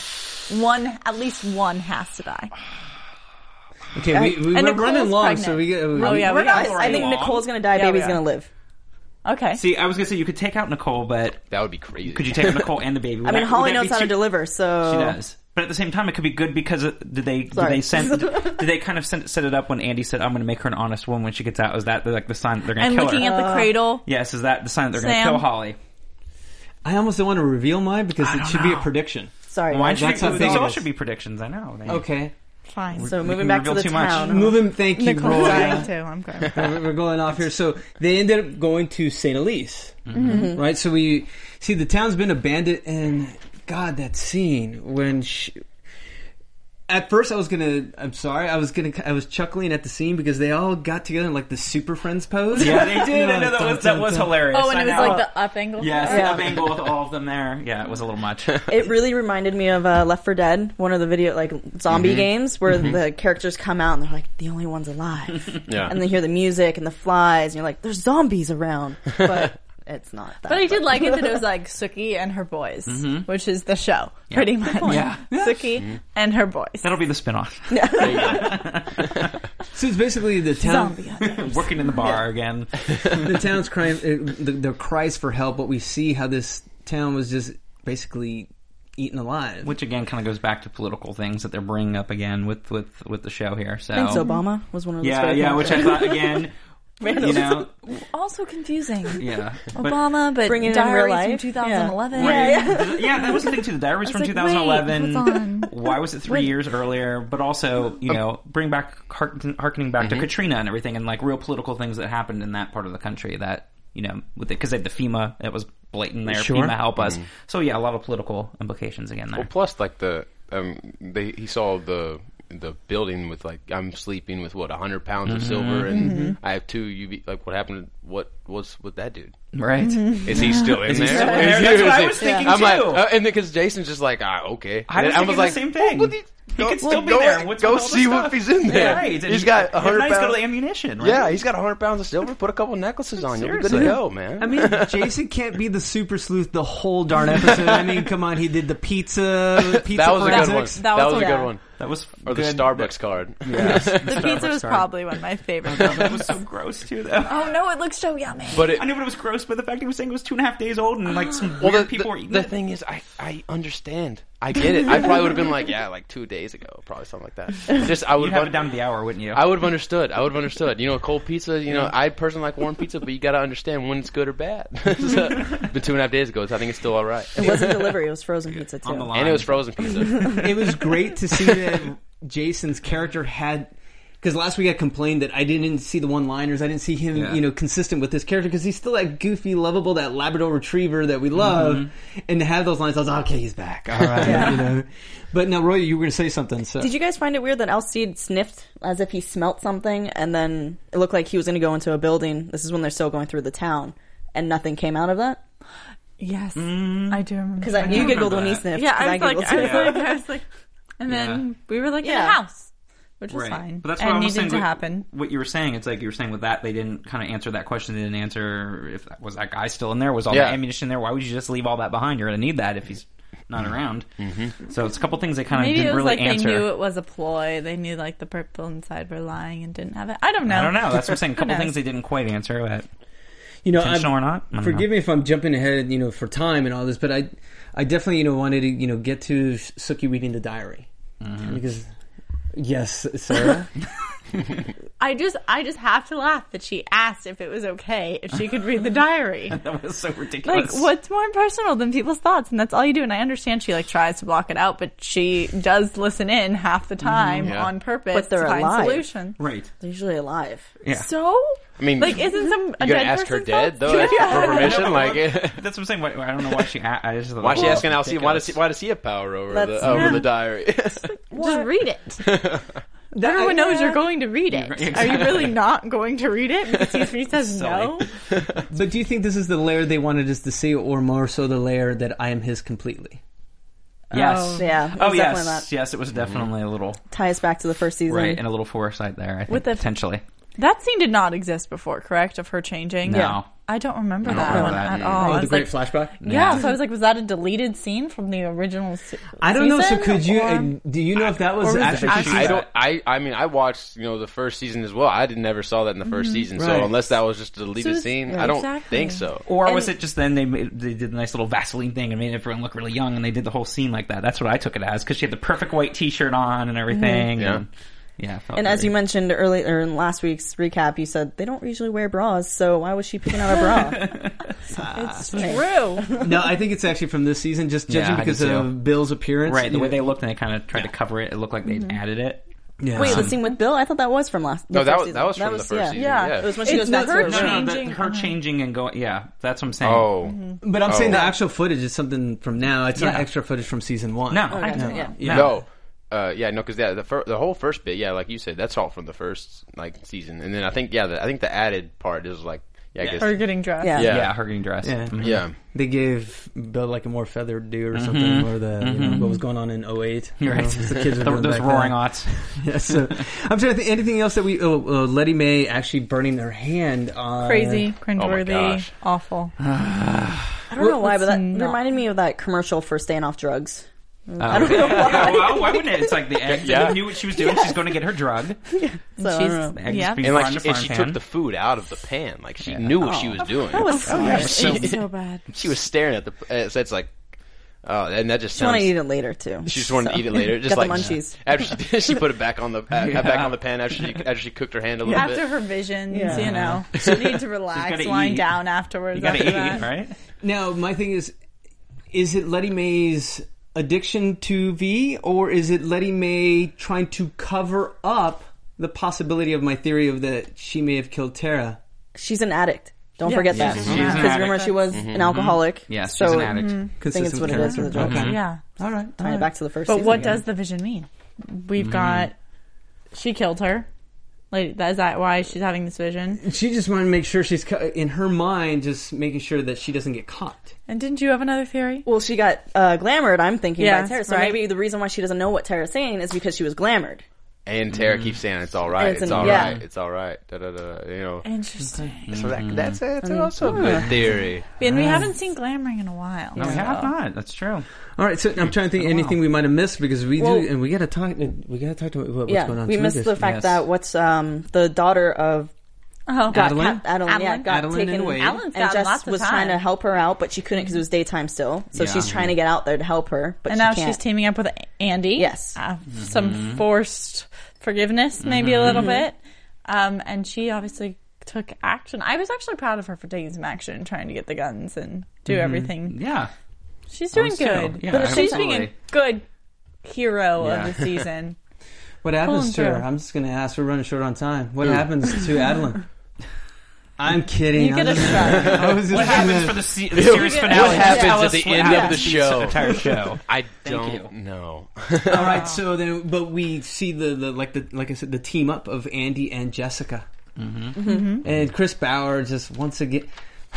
S2: one at least one has to die.
S1: Okay, we, we, we're
S2: Nicole's
S1: running long,
S2: pregnant.
S1: so we get.
S2: Oh yeah,
S3: we're
S2: we
S3: not
S2: got
S4: I think
S3: long.
S4: Nicole's going to die.
S2: Yeah,
S4: Baby's going to live.
S2: Okay.
S3: see, I was gonna say you could take out Nicole, but
S5: That would be crazy.
S3: could you take out Nicole and the baby? Would
S4: I mean,
S3: that-
S4: Holly knows
S3: be
S4: how to deliver, so
S3: She does. But at the same time, it could be good because it, did they did
S4: Sorry.
S3: they send did they kind of send, set it up when Andy said I'm going to make her an honest woman when she gets out? Is that like the sign that they're going
S2: and
S3: to kill
S2: looking
S3: her?
S2: at the uh, cradle.
S3: yes, is that the sign that they're going to
S2: Sam.
S3: kill Holly?
S1: I almost don't want to reveal mine because it
S3: don't
S1: should be a prediction.
S4: sorry.
S3: Mine
S4: guys.
S3: should
S1: That's how
S3: these
S1: big
S3: all
S1: it is.
S3: should be predictions. I know. They-
S1: Okay,
S2: Fine.
S4: So moving back to the
S3: too much.
S4: town.
S1: moving. Thank you,
S2: Nicole's
S1: Roya.
S2: dying too. I'm good.
S1: we're we're going off here. So they ended up going to St. Alice, mm-hmm. right? So we see the town's been abandoned, and God, that scene when she. At first, I was gonna. I'm sorry. I was gonna. I was chuckling at the scene because they all got together in like the Super Friends pose.
S3: Yeah, they did. I know that was that was hilarious.
S2: Oh, and
S3: I
S2: it was
S3: know.
S2: like the up angle.
S3: yes,
S4: Yeah.
S3: the up angle with all of them there. Yeah, it was a little much.
S4: It really reminded me of uh, Left for Dead, one of the video like zombie
S3: Mm-hmm.
S4: games where the characters come out and they're like the only ones alive,
S5: Yeah.
S4: and they hear the music and the flies, and you're like, "There's zombies around," but it's not. That,
S2: But I did like it that it was like Sookie and her boys, which is the show, pretty much.
S3: Mm-hmm. Yeah.
S2: Sookie and her boys.
S3: That'll be the spinoff.
S1: So it's basically the town.
S2: Zombie hunters.
S3: Working in the bar again.
S1: the town's crying. Uh, the, their cries for help, but we see how this town was just basically eaten alive.
S3: Which again kind of goes back to political things that they're bringing up again with with with the show here. So
S4: Thanks, Obama was one of those.
S3: yeah, yeah. Which I thought again. You know,
S2: Also confusing.
S3: yeah.
S2: Obama, but
S4: Bring it in real
S2: diaries from
S4: life.
S2: 2011.
S3: Right. yeah, yeah. that was the thing too. The diaries from
S2: like,
S3: 2011.
S2: wait.
S3: Why was it three years earlier? But also, you um, know, bring back harken, harkening back to mm-hmm. Katrina and everything, and like real political things that happened in that part of the country that you know, with because they had the FEMA, it was blatant there.
S1: Sure.
S3: FEMA help us. Mm-hmm. So yeah, a lot of political implications again there.
S5: Well, plus like the um, they he saw the the building with like I'm sleeping with what a hundred pounds of silver and I have two UV. Like what happened? What was with that dude?
S3: right?
S5: Is he still in
S3: he
S5: there?
S3: still in
S5: Is
S3: there?
S5: he-
S3: That's what I
S5: he-
S3: was thinking,
S5: I'm like,
S3: too.
S5: uh, and because Jason's just like, ah, okay.
S3: I was
S5: And
S3: thinking
S5: like,
S3: the same thing.
S5: well, he-
S3: He could still
S5: well,
S3: be
S5: go-
S3: there. What's
S5: go
S3: with all the
S5: see
S3: stuff?
S5: if he's in there.
S3: Yeah, right. And
S5: He's
S3: he-
S5: got
S3: if
S5: hundred
S3: not, he's got
S5: pounds.
S3: the ammunition. Right?
S5: Yeah, he's got hundred pounds of silver. Put a couple necklaces on. You'll be good to
S3: Seriously.
S5: go, man.
S1: I mean, Jason can't be the super sleuth the whole darn episode. I mean, come on, he did the pizza. pizza
S5: that was a good one.
S1: forensics.
S5: That,
S2: That was
S5: was a
S2: yeah.
S5: good one.
S3: That was
S5: Or the
S3: good.
S5: Starbucks card.
S2: The pizza was probably one of my favorites.
S3: That was so gross too, though.
S2: oh no, it looks so yummy.
S5: But it,
S3: I knew it was gross, but the fact he was saying it was two and a half days old and like some
S5: Well,
S3: weird
S5: the,
S3: people
S5: the,
S3: were eating
S5: the
S3: it.
S5: thing is, I, I understand. I get it. I probably would have been like, yeah, like two days ago, probably something like that. Just I would
S3: You'd have it down to the hour, wouldn't you?
S5: I would have understood. I would have understood. You know, a cold pizza. You know, I personally like warm pizza, but you got to understand when it's good or bad. so, but two and a half days ago, so I think it's still all right.
S4: It wasn't delivery; it was frozen pizza too.
S3: on the line.
S5: And it was frozen pizza.
S1: It was great to see that Jason's character had. Because last week I complained that I didn't see the one-liners. I didn't see him,
S3: Yeah.
S1: you know, consistent with this character because he's still that goofy, lovable, that Labrador Retriever that we love.
S3: Mm-hmm.
S1: And to have those lines, I was like, okay, he's back. All right, you know. But now, Roy, you were going to say something. So
S4: Did you guys find it weird that Alcide sniffed as if he smelt something, and then it looked like he was going to go into a building? This is when they're still going through the town, and nothing came out of that.
S2: Yes, I do remember.
S4: Because
S2: that.
S4: you
S3: do
S4: giggled when he
S3: remember
S4: sniffed.
S2: Yeah, I was like,
S4: giggled
S2: I was
S4: too.
S2: like, I was like, and then we were like in
S4: Yeah.
S2: the house, which was
S3: Right.
S2: fine.
S3: But that's
S2: and
S3: what I was
S2: needed
S3: saying.
S2: to
S3: what,
S2: happen.
S3: What you were saying, it's like you were saying with that, they didn't kind of answer that question. They didn't answer if that, was that guy still in there? Was all
S5: Yeah.
S3: that ammunition there? Why would you just leave all that behind? You're going to need that if he's not around. Mm-hmm. So it's a couple things they kind of
S2: Maybe it
S3: didn't
S2: was
S3: really
S2: like
S3: answer.
S2: they knew it was a ploy. They knew like the purple inside were lying and didn't have it. I don't know.
S3: I don't know. That's what I'm saying. A
S2: Who
S3: couple
S2: knows?
S3: things they didn't quite answer. But
S1: you know,
S3: intentional
S1: I'm-
S3: or not? I don't
S1: Forgive
S3: know.
S1: me if I'm jumping ahead, you know, for time and all this, but I, I definitely, you know, wanted to, you know, get to Sookie reading the diary
S3: Mm-hmm.
S1: because, yes, Sarah.
S2: I just, I just have to laugh that she asked if it was okay if she could read the diary.
S3: That was so ridiculous.
S2: Like, what's more personal than people's thoughts? And that's all you do. And I understand she like tries to block it out, but she does listen in half the time mm-hmm.
S5: Yeah.
S2: on purpose
S4: But they're
S2: to find
S4: alive.
S2: solution.
S3: Right.
S4: They're usually alive.
S3: Yeah.
S2: So,
S5: I mean,
S2: like, isn't some a
S5: you gonna
S2: dead
S5: ask her dead
S2: thoughts?
S5: though for permission? Like,
S3: That's what I'm saying. Why, I don't know why she. a- I just
S5: why is she
S3: that was
S5: asking Alcide? Why does he, why does he have power over
S4: That's-
S5: the over
S2: Yeah.
S5: the diary?
S2: Just read it. Everyone knows you're going to read it.
S3: Exactly.
S2: Are you really not going to read it? Because he- he says no.
S1: but do you think this is the layer they wanted us to see, or more so the layer that I am his completely?
S3: Yes.
S2: Oh.
S4: Yeah. it
S3: Oh
S4: was
S3: yes.
S4: definitely that.
S3: Yes, it was definitely a mm-hmm. little
S4: Tie us back to the first season.
S3: right and a little foresight there. I think
S2: With the-
S3: potentially.
S2: That scene did not exist before, correct? Of her changing.
S3: No.
S2: Yeah. I don't remember
S3: I don't
S2: that
S3: remember
S2: one
S3: that.
S2: at all.
S1: Oh,
S2: I
S1: the
S2: was
S1: great
S2: like,
S1: flashback.
S2: yeah, so I was like, was that a deleted scene from the original? Se-
S1: I don't know. So
S2: season,
S1: could you?
S2: or-
S1: Uh, do you know if that was,
S2: or was it
S1: actually?
S2: actually-
S5: I don't. I. I mean, I watched you know the first season as well. I did never saw that in the 1st season.
S1: Right.
S5: So unless that was just a deleted
S2: Mm-hmm. So it's-
S5: scene,
S2: yeah,
S5: I don't
S2: exactly.
S5: think so.
S3: Or was it just then they made, they did a nice little Vaseline thing and made everyone look really young and they did the whole scene like that? That's what I took it as because she had the perfect white T-shirt on and everything.
S5: Yeah.
S3: And, yeah. it felt
S4: And as you mentioned earlier in last week's recap, you said they don't usually wear bras, so why was she picking out a bra?
S2: It's true.
S1: No, I think it's actually from this season. Just judging
S3: I did
S1: because
S3: too.
S1: of Bill's appearance,
S3: right, the way they looked and they kind of tried to cover it, it looked like they'd added it.
S1: Yeah.
S4: Wait, the scene with Bill? I thought that was from last. the
S5: No, that
S4: first
S5: was-
S4: season.
S5: that was from the first
S4: yeah.
S5: season,
S2: Yeah.
S5: yeah.
S4: It was when she
S2: It's
S4: goes back to
S2: her
S4: her
S3: No, no, the,
S2: Changing,
S3: her
S2: uh-huh.
S3: changing and going. Yeah, that's what I'm saying.
S5: Oh,
S1: But I'm saying
S5: Oh.
S1: the actual footage is something from now. It's not extra footage from season one.
S3: no,
S4: Okay,
S3: no,
S4: yeah.
S1: Yeah.
S5: no. Uh, yeah, no, because yeah, the fir- the whole first bit, yeah, like you said, that's all from the first like season, and then I think yeah, the, I think the added part is like yeah, I
S3: Yeah.
S5: guess
S2: Or getting dressed.
S4: Yeah.
S5: Yeah.
S3: yeah, her getting dressed.
S1: Yeah.
S3: Mhm.
S5: yeah.
S1: They gave Bill like a more feathered do or something, or the you know, what was going on in 08. you
S3: You're
S1: know,
S3: right.
S1: the kids were doing
S3: those
S1: back
S3: roaring
S1: then.
S3: aughts.
S1: Yeah, so I'm trying to think anything else that we. Oh, uh, Lettie Mae actually burning her hand on
S2: Crazy, cringeworthy,
S5: gosh.
S2: awful.
S4: I don't know why, but that
S2: not-
S4: reminded me of that commercial for staying off drugs.
S3: I don't know why. well, why wouldn't it? It's like the egg.
S5: Yeah.
S3: They knew what she was doing. She's going to get her drug.
S4: So, I don't know.
S3: The egg
S2: yeah.
S3: being
S5: And like, she, and she took the food out of the pan, like she
S3: Yeah.
S5: knew what she was doing.
S2: That was so,
S5: She-
S2: so bad.
S5: she was staring at the. Uh, so it's like, oh, and that just
S4: She wanted
S5: sounds.
S4: to eat it later too.
S5: She just wanted
S4: So-
S5: to eat it later. Just
S4: Got
S5: like
S4: the munchies.
S5: after she did, she put it back on the uh,
S3: Yeah.
S5: back on the pan after she after she cooked her hand a little bit.
S2: After
S5: bit.
S2: her visions,
S4: Yeah.
S2: you know, she need to relax,
S3: gotta
S2: wind
S3: eat.
S2: down afterwards.
S3: You got to
S2: after
S3: eat,
S2: that.
S3: right?
S1: Now, my thing is, is it Letty Mae's addiction to V, or is it Lettie Mae trying to cover up the possibility of my theory of that she may have killed Tara?
S4: She's an addict. Don't
S2: Yeah.
S4: forget
S2: Yeah,
S4: that.
S2: she's
S3: an
S4: Because remember, she mm-hmm. was an mm-hmm. alcoholic.
S3: Yes,
S4: so
S3: an addict.
S4: Mm, I think it's
S1: Consistent
S4: what it is for the
S1: character?
S4: joke. Mm-hmm.
S1: Okay.
S2: Yeah.
S1: All right.
S4: Tying it back to the first
S2: But
S4: season.
S2: what
S4: again.
S2: does the vision mean? We've got she killed her. Like, is that why she's having this vision?
S1: She just wanted to make sure she's cu- in her mind, just making sure that she doesn't get caught.
S2: And didn't you have another theory?
S4: Well, she got uh, glamored, I'm thinking,
S2: Yes,
S4: by Tara. So
S2: right.
S4: maybe the reason why she doesn't know what Tara's saying is because she was glamored.
S5: And Tara keeps saying it's all right,
S4: it's
S5: it's
S4: an-
S5: all
S4: yeah.
S5: right, it's all right. Da, da, da, you know,
S2: Interesting.
S5: so that, that's that's also a good theory.
S2: And we haven't seen glamoring in a while.
S3: No, we have not. That's true.
S1: All right, so I'm trying to think anything we might have missed because we
S4: Well-
S1: do, and we got to talk. We got to talk to what, what's
S4: yeah,
S1: going on.
S4: we missed
S1: because-
S4: the fact
S3: Yes.
S4: that what's um, the daughter of
S2: Oh,
S4: got
S1: Adilyn?
S4: ca- Adilyn, yeah,
S2: Adilyn?
S4: got
S1: Adilyn
S4: taken
S1: and Wade.
S2: Adilyn's
S4: and
S2: gotten
S4: Jess
S2: lots of
S4: was
S2: time.
S4: trying to help her out, but she couldn't because it was daytime still. So
S3: Yeah.
S4: she's trying to get out there to help her, but
S2: and
S4: she
S2: now
S4: can't.
S2: she's teaming up with Andy.
S4: Yes.
S2: Uh, Some mm-hmm. forced forgiveness, maybe a mm-hmm. little mm-hmm. bit. Um, and she obviously took action. I was actually proud of her for taking some action and trying to get the guns and do everything.
S3: Yeah.
S2: She's doing
S3: was too.
S2: good.
S3: Yeah,
S2: but she's being a
S3: absolutely.
S2: good hero
S3: Yeah.
S2: of the season.
S1: What happens to her?
S2: through.
S1: I'm just going to ask. We're running short on time. What mm. happens to Adilyn? I'm kidding.
S2: You get a shot.
S1: I was just
S3: What happens for the, se- the series
S2: What
S3: finale?
S5: happens
S3: Tell
S5: at
S3: us
S5: the
S3: what
S5: end of
S3: happens
S5: the
S3: to
S5: show?
S3: entire show.
S5: I don't know.
S1: All right, so then, but we see the, the like the like I said, the team up of Andy and Jessica, mm-hmm. and Chris Bauer just once again.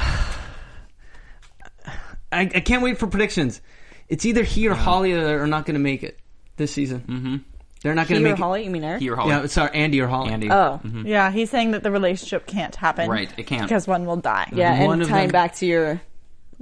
S1: I, I can't wait for predictions. It's either he or Holly are not going to make it this season. Mm-hmm. They're not going to
S4: or
S1: make
S4: Holly? You mean Eric?
S3: He or
S1: it.
S3: Holly?
S1: Yeah, sorry, Andy or Holly.
S3: Andy.
S4: Oh, mm-hmm.
S2: Yeah, he's saying that the relationship can't happen.
S3: Right, it can't.
S2: Because one will die.
S4: yeah,
S1: One
S4: and
S1: of
S4: tying
S1: them-
S4: back to your.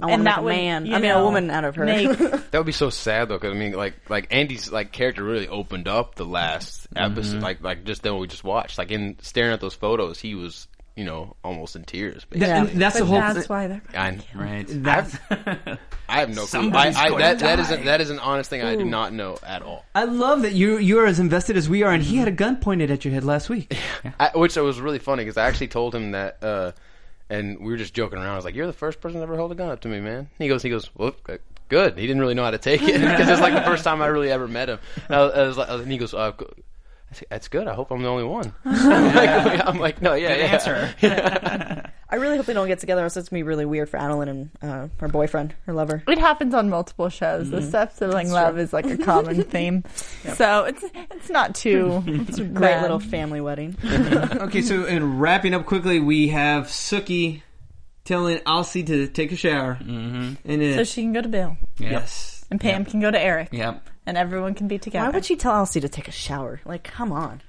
S4: I want
S2: And
S4: to make
S2: that
S4: a
S2: would,
S4: man.
S2: you
S4: I mean, a
S2: know,
S4: woman out of her.
S2: make-
S5: That would be so sad though, because I mean, like, like Andy's like character really opened up the last episode, mm-hmm. like, like just then we just watched, like in staring at those photos, he was, you know, almost in tears. Basically.
S1: That- and that's the whole.
S2: that's why they're.
S5: I,
S3: Right.
S1: That's,
S5: I have no clue. I,
S3: Somebody's
S5: I,
S3: going
S5: that,
S3: to
S5: that that is an honest thing I do not know at all.
S1: I love that you you are as invested as we are, and he had a gun pointed at your head last week.
S5: I, which was really funny because I actually told him that, uh, and we were just joking around. I was like, "You're the first person to ever hold a gun up to me, man." He goes, "He goes, well, good." He didn't really know how to take it because it's like the first time I really ever met him. And, I was, I was like, and he goes, uh, g- I said, "That's good. I hope I'm the only one." I'm, like, I'm like, "No, yeah,
S3: Good
S5: yeah."
S3: answer.
S4: I really hope they don't get together. Else it's gonna be really weird for Adilyn and uh, her boyfriend, her lover.
S2: It happens on multiple shows. The step sibling love is like a common theme, so it's it's not too. It's a
S4: Great little family wedding.
S1: Okay, so in wrapping up quickly, we have Sookie telling Alcide to take a shower, mm-hmm. and it,
S2: So she can go to Bill,
S3: Yep.
S1: yes,
S2: and Pam can go to Eric,
S3: Yep.
S2: And everyone can be together.
S4: Why would she tell Alcide to take a shower? Like, come on.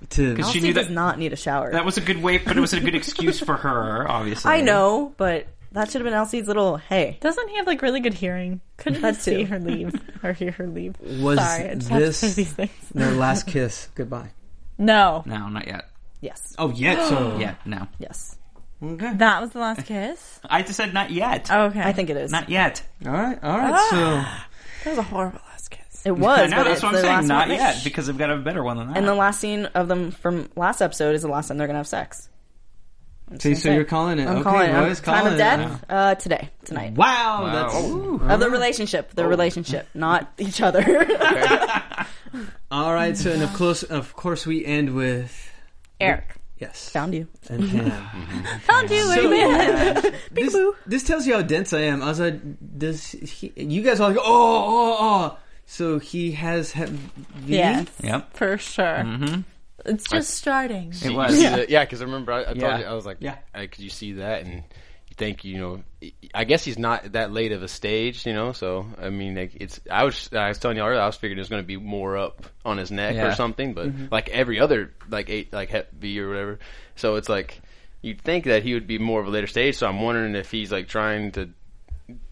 S1: Because
S3: She
S4: Alcide
S3: knew
S4: does
S3: that-
S4: not need a shower.
S3: That was a good way, but it was a good excuse for her, obviously.
S4: I know, but that should have been Alcide's little hey.
S2: Doesn't he have like really good hearing? Couldn't
S4: That
S2: he see
S4: too.
S2: her leave or hear her leave?
S1: Was
S2: Sorry, I just have to
S1: this-
S2: say these things.
S1: their last kiss goodbye.
S2: No,
S3: No, not yet.
S4: Yes.
S1: Oh, yet so
S3: Yeah, no.
S4: Yes.
S1: okay.
S2: that was the last kiss.
S3: I just said not yet.
S2: Okay,
S4: I think it is.
S3: Not yet.
S1: All right, all right. Ah.
S2: So that was a horrible last kiss.
S4: It was.
S3: I know, that's what I'm saying. Not
S4: one.
S3: yet, because they've got a better one than that.
S4: And the last scene of them from last episode is the last time they're gonna have sex. I'm
S1: So,
S4: just
S1: so you're calling it?
S4: I'm
S1: okay,
S4: calling it.
S1: Roy's
S4: Time
S1: calling
S4: of death uh, today, tonight.
S1: Wow,
S3: Wow.
S1: that's
S3: Ooh.
S4: Of the relationship, the relationship, not each other.
S1: all right. So, and of course, of course, we end with
S2: Eric
S1: yes,
S4: Found you.
S1: and Pam.
S2: found you,
S1: So-
S2: amen.
S1: this, this tells you how dense I am. I was like, does he, you guys all like, oh, oh, oh. So he has Hep V?
S2: yes,
S3: Yep.
S2: for sure.
S3: Mm-hmm.
S2: It's just starting.
S3: It was.
S5: see that- yeah, because I remember I, I told
S3: Yeah.
S5: you I was like,
S1: Yeah.
S5: yeah, because you see that and you think you know, I guess he's not that late of a stage, you know. So I mean, like, it's I was I was telling you earlier, I was figuring there's going to be more up on his neck
S3: Yeah.
S5: or something, but like every other like eight like Hep V or whatever, so it's like you'd think that he would be more of a later stage. So I'm wondering if he's like trying to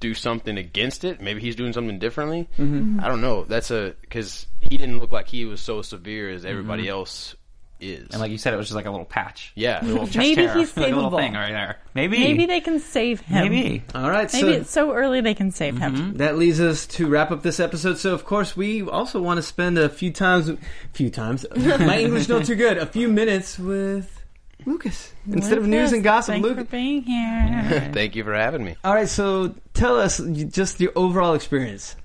S5: do something against it. Maybe he's doing something differently. Mm-hmm. I don't know. That's a because he didn't look like he was so severe as everybody mm-hmm. else is.
S3: And like you said, it was just like a little patch.
S5: yeah,
S3: A little
S2: Maybe
S3: hair.
S2: he's
S3: like a little
S2: savable.
S3: thing right there. Maybe.
S2: Maybe they can save him.
S3: Maybe.
S1: All right.
S2: Maybe
S1: so
S2: it's so early they can save him. Mm-hmm.
S1: that leads us to wrap up this episode. So, of course, we also want to spend a few times, few times. My English not too good. A few minutes with Lucas instead of news and gossip.
S2: Thanks
S1: Luke.
S2: for being here.
S5: Thank you for having me.
S1: All right. So, tell us just your overall experience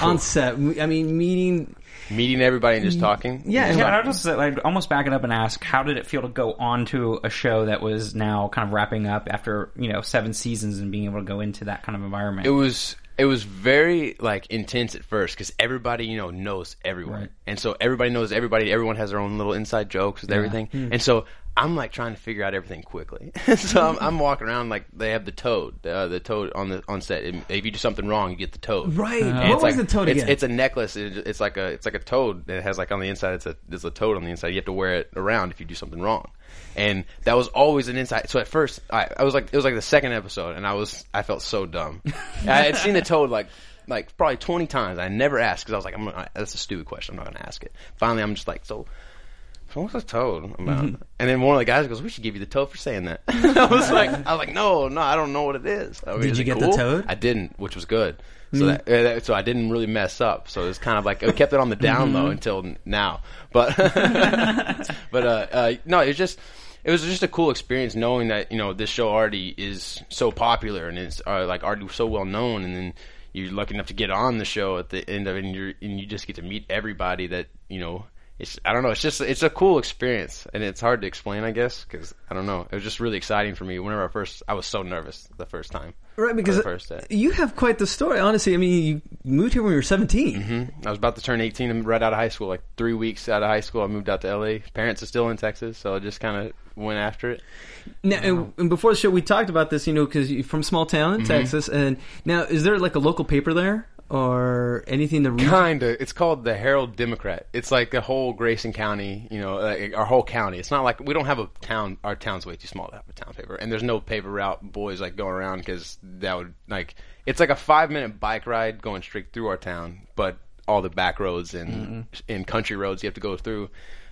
S1: on set. I mean, meeting.
S5: Meeting everybody and just mm, talking.
S1: Yeah,
S5: Just
S3: Yeah, I'd just like almost back it up and ask, how did it feel to go on to a show that was now kind of wrapping up after you know seven seasons and being able to go into that kind of environment?
S5: it was it was very like intense at first because everybody you know knows everyone,
S3: Right.
S5: and so everybody knows everybody. Everyone has their own little inside jokes with everything, and so I'm like trying to figure out everything quickly. so I'm, I'm walking around like they have the toad, uh, the toad on the on set. And if you do something wrong, you get the toad.
S1: Right.
S5: And
S1: what
S5: it's
S1: was
S5: like-
S1: the toad
S5: it's,
S1: again?
S5: It's a necklace. It, it's like a it's like a toad that it has like on the inside. It's a there's a toad on the inside. You have to wear it around if you do something wrong. And that was always an insight. So at first, I, I was like, it was like the second episode, and I was I felt so dumb. I had seen the toad like like probably twenty times. I never asked because I was like, I'm gonna, that's a stupid question. I'm not gonna ask it. Finally, I'm just like, so. So what's a toad about?
S1: Mm-hmm.
S5: And then one of the guys goes, "We should give you the toad for saying that." I was like, "I was like, no, no, I don't know what it is." I mean,
S1: Did you get the toad?
S5: I didn't, which was good. So that, uh, that- so I didn't really mess up. So it's kind of like I kept it on the down low until now. But but uh, uh, no, it's just it was just a cool experience knowing that you know this show already is so popular and it's uh, like already so well known, and then you're lucky enough to get on the show at the end of it, and and you just get to meet everybody that you know it's I don't know. It's just it's a cool experience, and it's hard to explain, I guess, because I don't know. It was just really exciting for me. Whenever I first, I was so nervous the first time.
S1: Right, because
S5: first day.
S1: you have quite the story. Honestly, I mean, you moved here when you were 17.
S5: hmm I was about to turn 18 and right out of high school. Like three weeks out of high school, I moved out to LA. Parents are still in Texas, so I just kind of went after it.
S1: Now, and, and before the show, we talked about this, you know, because you're from small town in
S5: Mm-hmm.
S1: Texas. And now, is there like a local paper there or anything to read?
S5: Kinda. It's called the Herald Democrat. It's like the whole Grayson County, you know, like our whole county. It's not like we don't have a town. Our town's way too small to have a town paper, and there's no paper route boys like going around because that would like it's like a five minute bike ride going straight through our town, but all the back roads and and country roads you have to go through.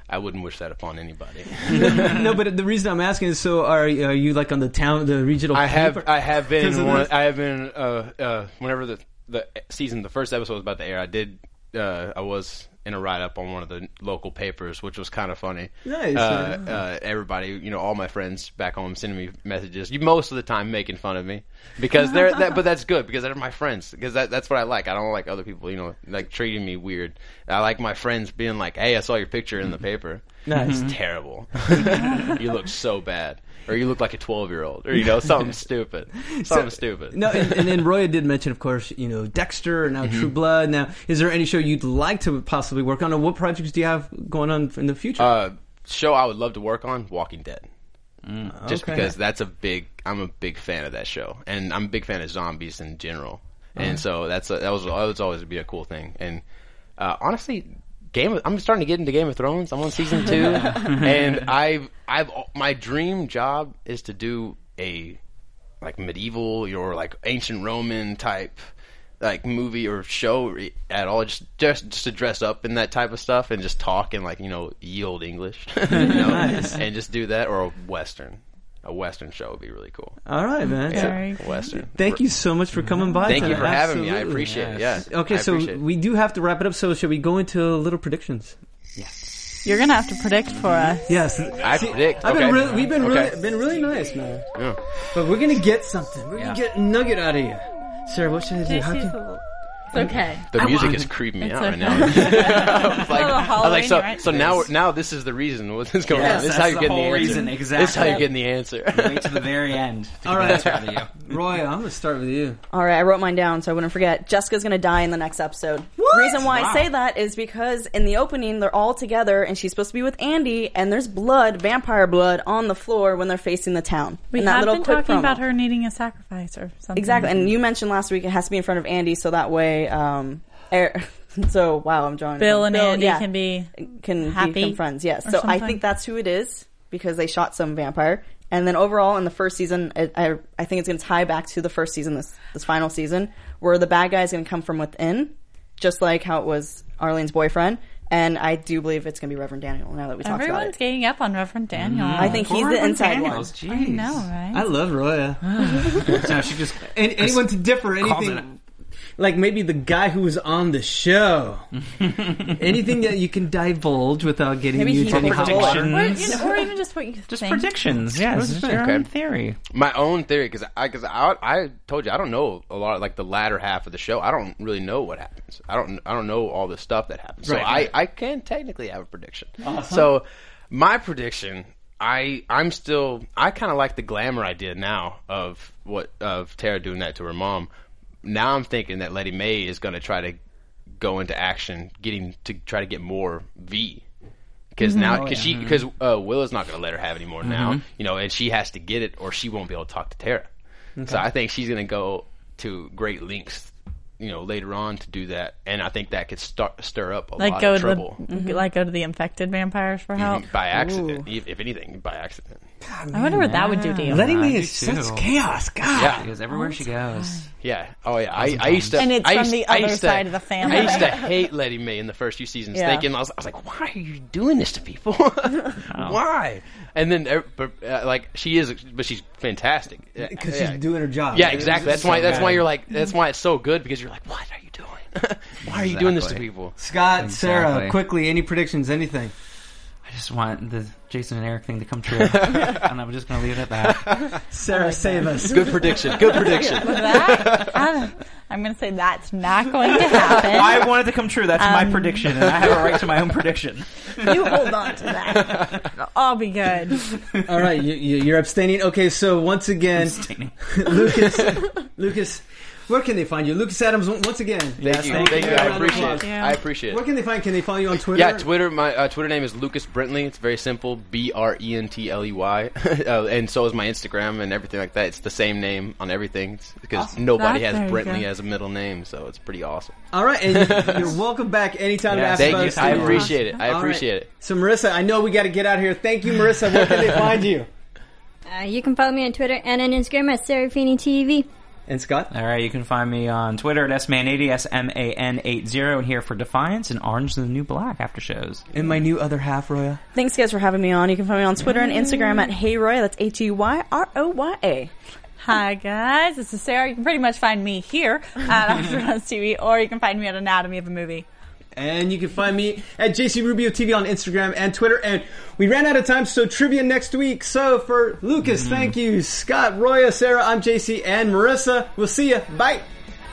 S5: I wouldn't wish that upon anybody.
S1: no, but the reason I'm asking is so are, are you like on the town, the regional
S5: I have? I have been one. I have been uh uh whenever the the season the first episode was about to air I did uh I was in a write up on one of the local papers which was kind of funny.
S1: Nice,
S5: Uh,
S1: yeah.
S5: uh, everybody, you know, all my friends back home sending me messages. You most of the time making fun of me because they're that, but that's good because they're my friends because that, that's what I like. I don't like other people, you know, like treating me weird. I like my friends being like, "Hey, I saw your picture in the paper."
S1: Nice.
S5: It's terrible. you look so bad. Or you look like a 12 year old. Or, you know, something stupid. Something stupid.
S1: No, and, and then Roya did mention, of course, you know, Dexter and now
S5: Mm-hmm.
S1: True Blood. Now, is there any show you'd like to possibly work on, or what projects do you have going on in the future?
S5: Uh, show I would love to work on Walking Dead. Just
S1: okay.
S5: because that's a big, I'm a big fan of that show. And I'm a big fan of zombies in general. And so that's a, that was, that was always be a cool thing. And, uh, honestly, Game of, I'm starting to get into Game of Thrones. I'm on season two, and I've I've my dream job is to do a like medieval or like ancient Roman type like movie or show at all. Just just just to dress up in that type of stuff and just talk and like you know yield English, you know, and just do that or a western. A western show would be really cool.
S1: All right, man.
S5: Yeah,
S2: Very
S5: western.
S1: Thank you so much for coming by.
S5: Thank you
S1: tonight.
S5: for having me. I
S1: Absolutely.
S5: appreciate it. Yeah.
S1: Okay,
S5: I
S1: so
S5: it.
S1: we do have to wrap it up. So, should we go into little predictions? Yes.
S2: You're gonna have to predict for us.
S1: Yes,
S5: I predict.
S1: I've been
S5: okay.
S1: really, we've been
S5: Okay.
S1: really, been really nice, man.
S5: Yeah.
S1: But we're gonna get something. We're gonna get a nugget out of you, Sarah. What should I do? How
S2: It's okay.
S5: The music is creeping me
S2: It's
S5: out right now. I was like, I was like, so,
S2: right?
S5: so now, now this is the reason what's going
S3: Yes,
S5: on. This is how you're getting the
S3: whole
S5: answer.
S3: reason,
S5: This is how you're getting the answer.
S3: Wait to the very end. To
S1: All
S3: get
S1: right.
S3: the answer out of you.
S1: Roy, I'm gonna start with you.
S4: All right, I wrote mine down so I wouldn't forget. Jessica's going to die in the next episode.
S1: What?
S4: reason why I say that is because in the opening they're all together and she's supposed to be with Andy and there's blood, vampire blood on the floor when they're facing the town.
S2: We
S4: in that
S2: have
S4: little
S2: been talking
S4: promo.
S2: about her needing a sacrifice or something.
S4: Exactly, and you mentioned last week it has to be in front of Andy so that way um er, so wow, I'm drawing
S2: Bill and Andy
S4: yeah,
S2: can be.
S4: can
S2: happy
S4: become friends. Yes.
S2: or
S4: So I think that's who it is because they shot some vampire. And then overall in the first season, I, I, I think it's going to tie back to the first season, this this final season, where the bad guy is going to come from within, just like how it was Arlene's boyfriend. And I do believe it's going to be Reverend Daniel. Now that we talked about it.
S2: Everyone's
S4: it,
S2: ganging up on Reverend Daniel.
S4: I think he's the inside one.
S3: Daniels,
S2: I
S3: Jeez.
S2: know, right?
S1: I love Roya.
S3: No, she just
S1: And anyone to differ,
S3: calls
S1: anything like maybe the guy who was on the show. anything that you can divulge without getting
S4: Maybe
S1: you
S4: he
S1: to any
S4: told
S1: hot water.
S2: or, you know, or even just what you
S3: just
S2: think.
S3: predictions. Yes,
S1: What's
S3: it's
S1: the
S3: your
S5: thing?
S3: own theory.
S5: My own theory, because I, cause I, I told you I don't know a lot. Like the latter half of the show, I don't really know what happens. I don't, I don't know all the stuff that happens. So
S1: Right, right.
S5: I, I can technically have a prediction. Uh-huh. So my prediction, I, I'm still, I kind of like the glamour idea now of what of Tara doing that to her mom. Now I'm thinking that Lettie Mae is going to try to go into action, getting to try to get more V. Because mm-hmm. now, oh, because she, because uh, Willa's not going to let her have any more now, mm-hmm. you know, and she has to get it, or she won't be able to talk to Tara. So I think she's going to go to great lengths, you know, later on to do that, and I think that could start stir up a
S2: Like
S5: lot
S2: go
S5: of
S2: to
S5: trouble
S2: the like go to the infected vampires for help.
S5: by accident, if, if anything, by accident.
S2: I wonder what that would do to you.
S1: Letting
S3: I
S1: me
S3: do
S1: is such chaos. God.
S5: Yeah,
S3: She goes everywhere she goes.
S5: yeah. Oh yeah. I, I used to,
S2: And it's
S5: I
S2: from
S5: used,
S2: the
S5: I
S2: other
S5: used to-
S2: side of the family.
S5: I used to hate Lettie Mae in the first few seasons,
S4: Yeah.
S5: thinking I was, I was like, why are you doing this to people? why? And then, uh, but, uh, like, she is, but she's fantastic
S1: Because
S5: Yeah.
S1: she's doing her job.
S5: Yeah, exactly. That's
S1: So
S5: why. That's why you're like. That's why it's so good because you're like, what are you doing? why are you doing this to
S3: Exactly.
S5: people?
S1: Scott, Sarah,
S3: Exactly.
S1: quickly, any predictions, anything?
S3: I just want the Jason and Eric thing to come true, and I'm just going to leave it at that.
S1: Sarah, save us.
S5: Good prediction. Good prediction.
S2: that I, I'm going to say that's not going to happen.
S3: I want it to come true. That's my
S2: Um,
S3: prediction, and I have a right to my own prediction.
S2: you hold on to that. I'll be good.
S1: All right, you, you, you're abstaining. Okay, so once again,
S3: Abstaining.
S1: Lucas, Lucas, where can they find you? Lucas Adams, once again.
S5: Thank you.
S1: thank
S5: Thank you.
S1: you.
S5: I
S1: Round of
S5: appreciate it.
S2: Yeah.
S5: I appreciate
S1: Where can they find? Can they follow you on Twitter?
S5: Yeah, Twitter. My uh, Twitter name is Lucas Brentley. It's very simple. B R E N T L E Y. Uh, And so is my Instagram and everything like that. It's the same name on everything It's because nobody
S2: That's
S5: has
S2: very
S5: Brentley as a middle name, so it's pretty awesome.
S1: All right, and you're welcome back anytime
S3: Yeah,
S1: to ask
S5: Thank
S1: about
S5: you.
S1: us.
S5: I appreciate it. I
S1: All right.
S5: appreciate it.
S1: So Marissa, I know we got to get out of here. Thank you, Marissa. Where can they find you?
S6: Uh, you can follow me on Twitter and on Instagram at Serafini TV.
S1: And Scott.
S3: All right, you can find me on Twitter at sman80, S-M-A-N-80, and here for Defiance and Orange is the New Black after shows.
S1: And my new other half, Roya.
S4: Thanks, guys, for having me on. You can find me on Twitter and Instagram at HeyRoya. That's H E Y R O Y A.
S2: Hi guys, this is Sarah. You can pretty much find me here at AfterBuzz TV, or you can find me at Anatomy of a Movie.
S1: And you can find me at JC Rubio TV on Instagram and Twitter. And we ran out of time, so trivia next week. So for Lucas, mm-hmm. thank you. Scott, Roya, Sarah, I'm JC, and Marissa. We'll see you. Bye.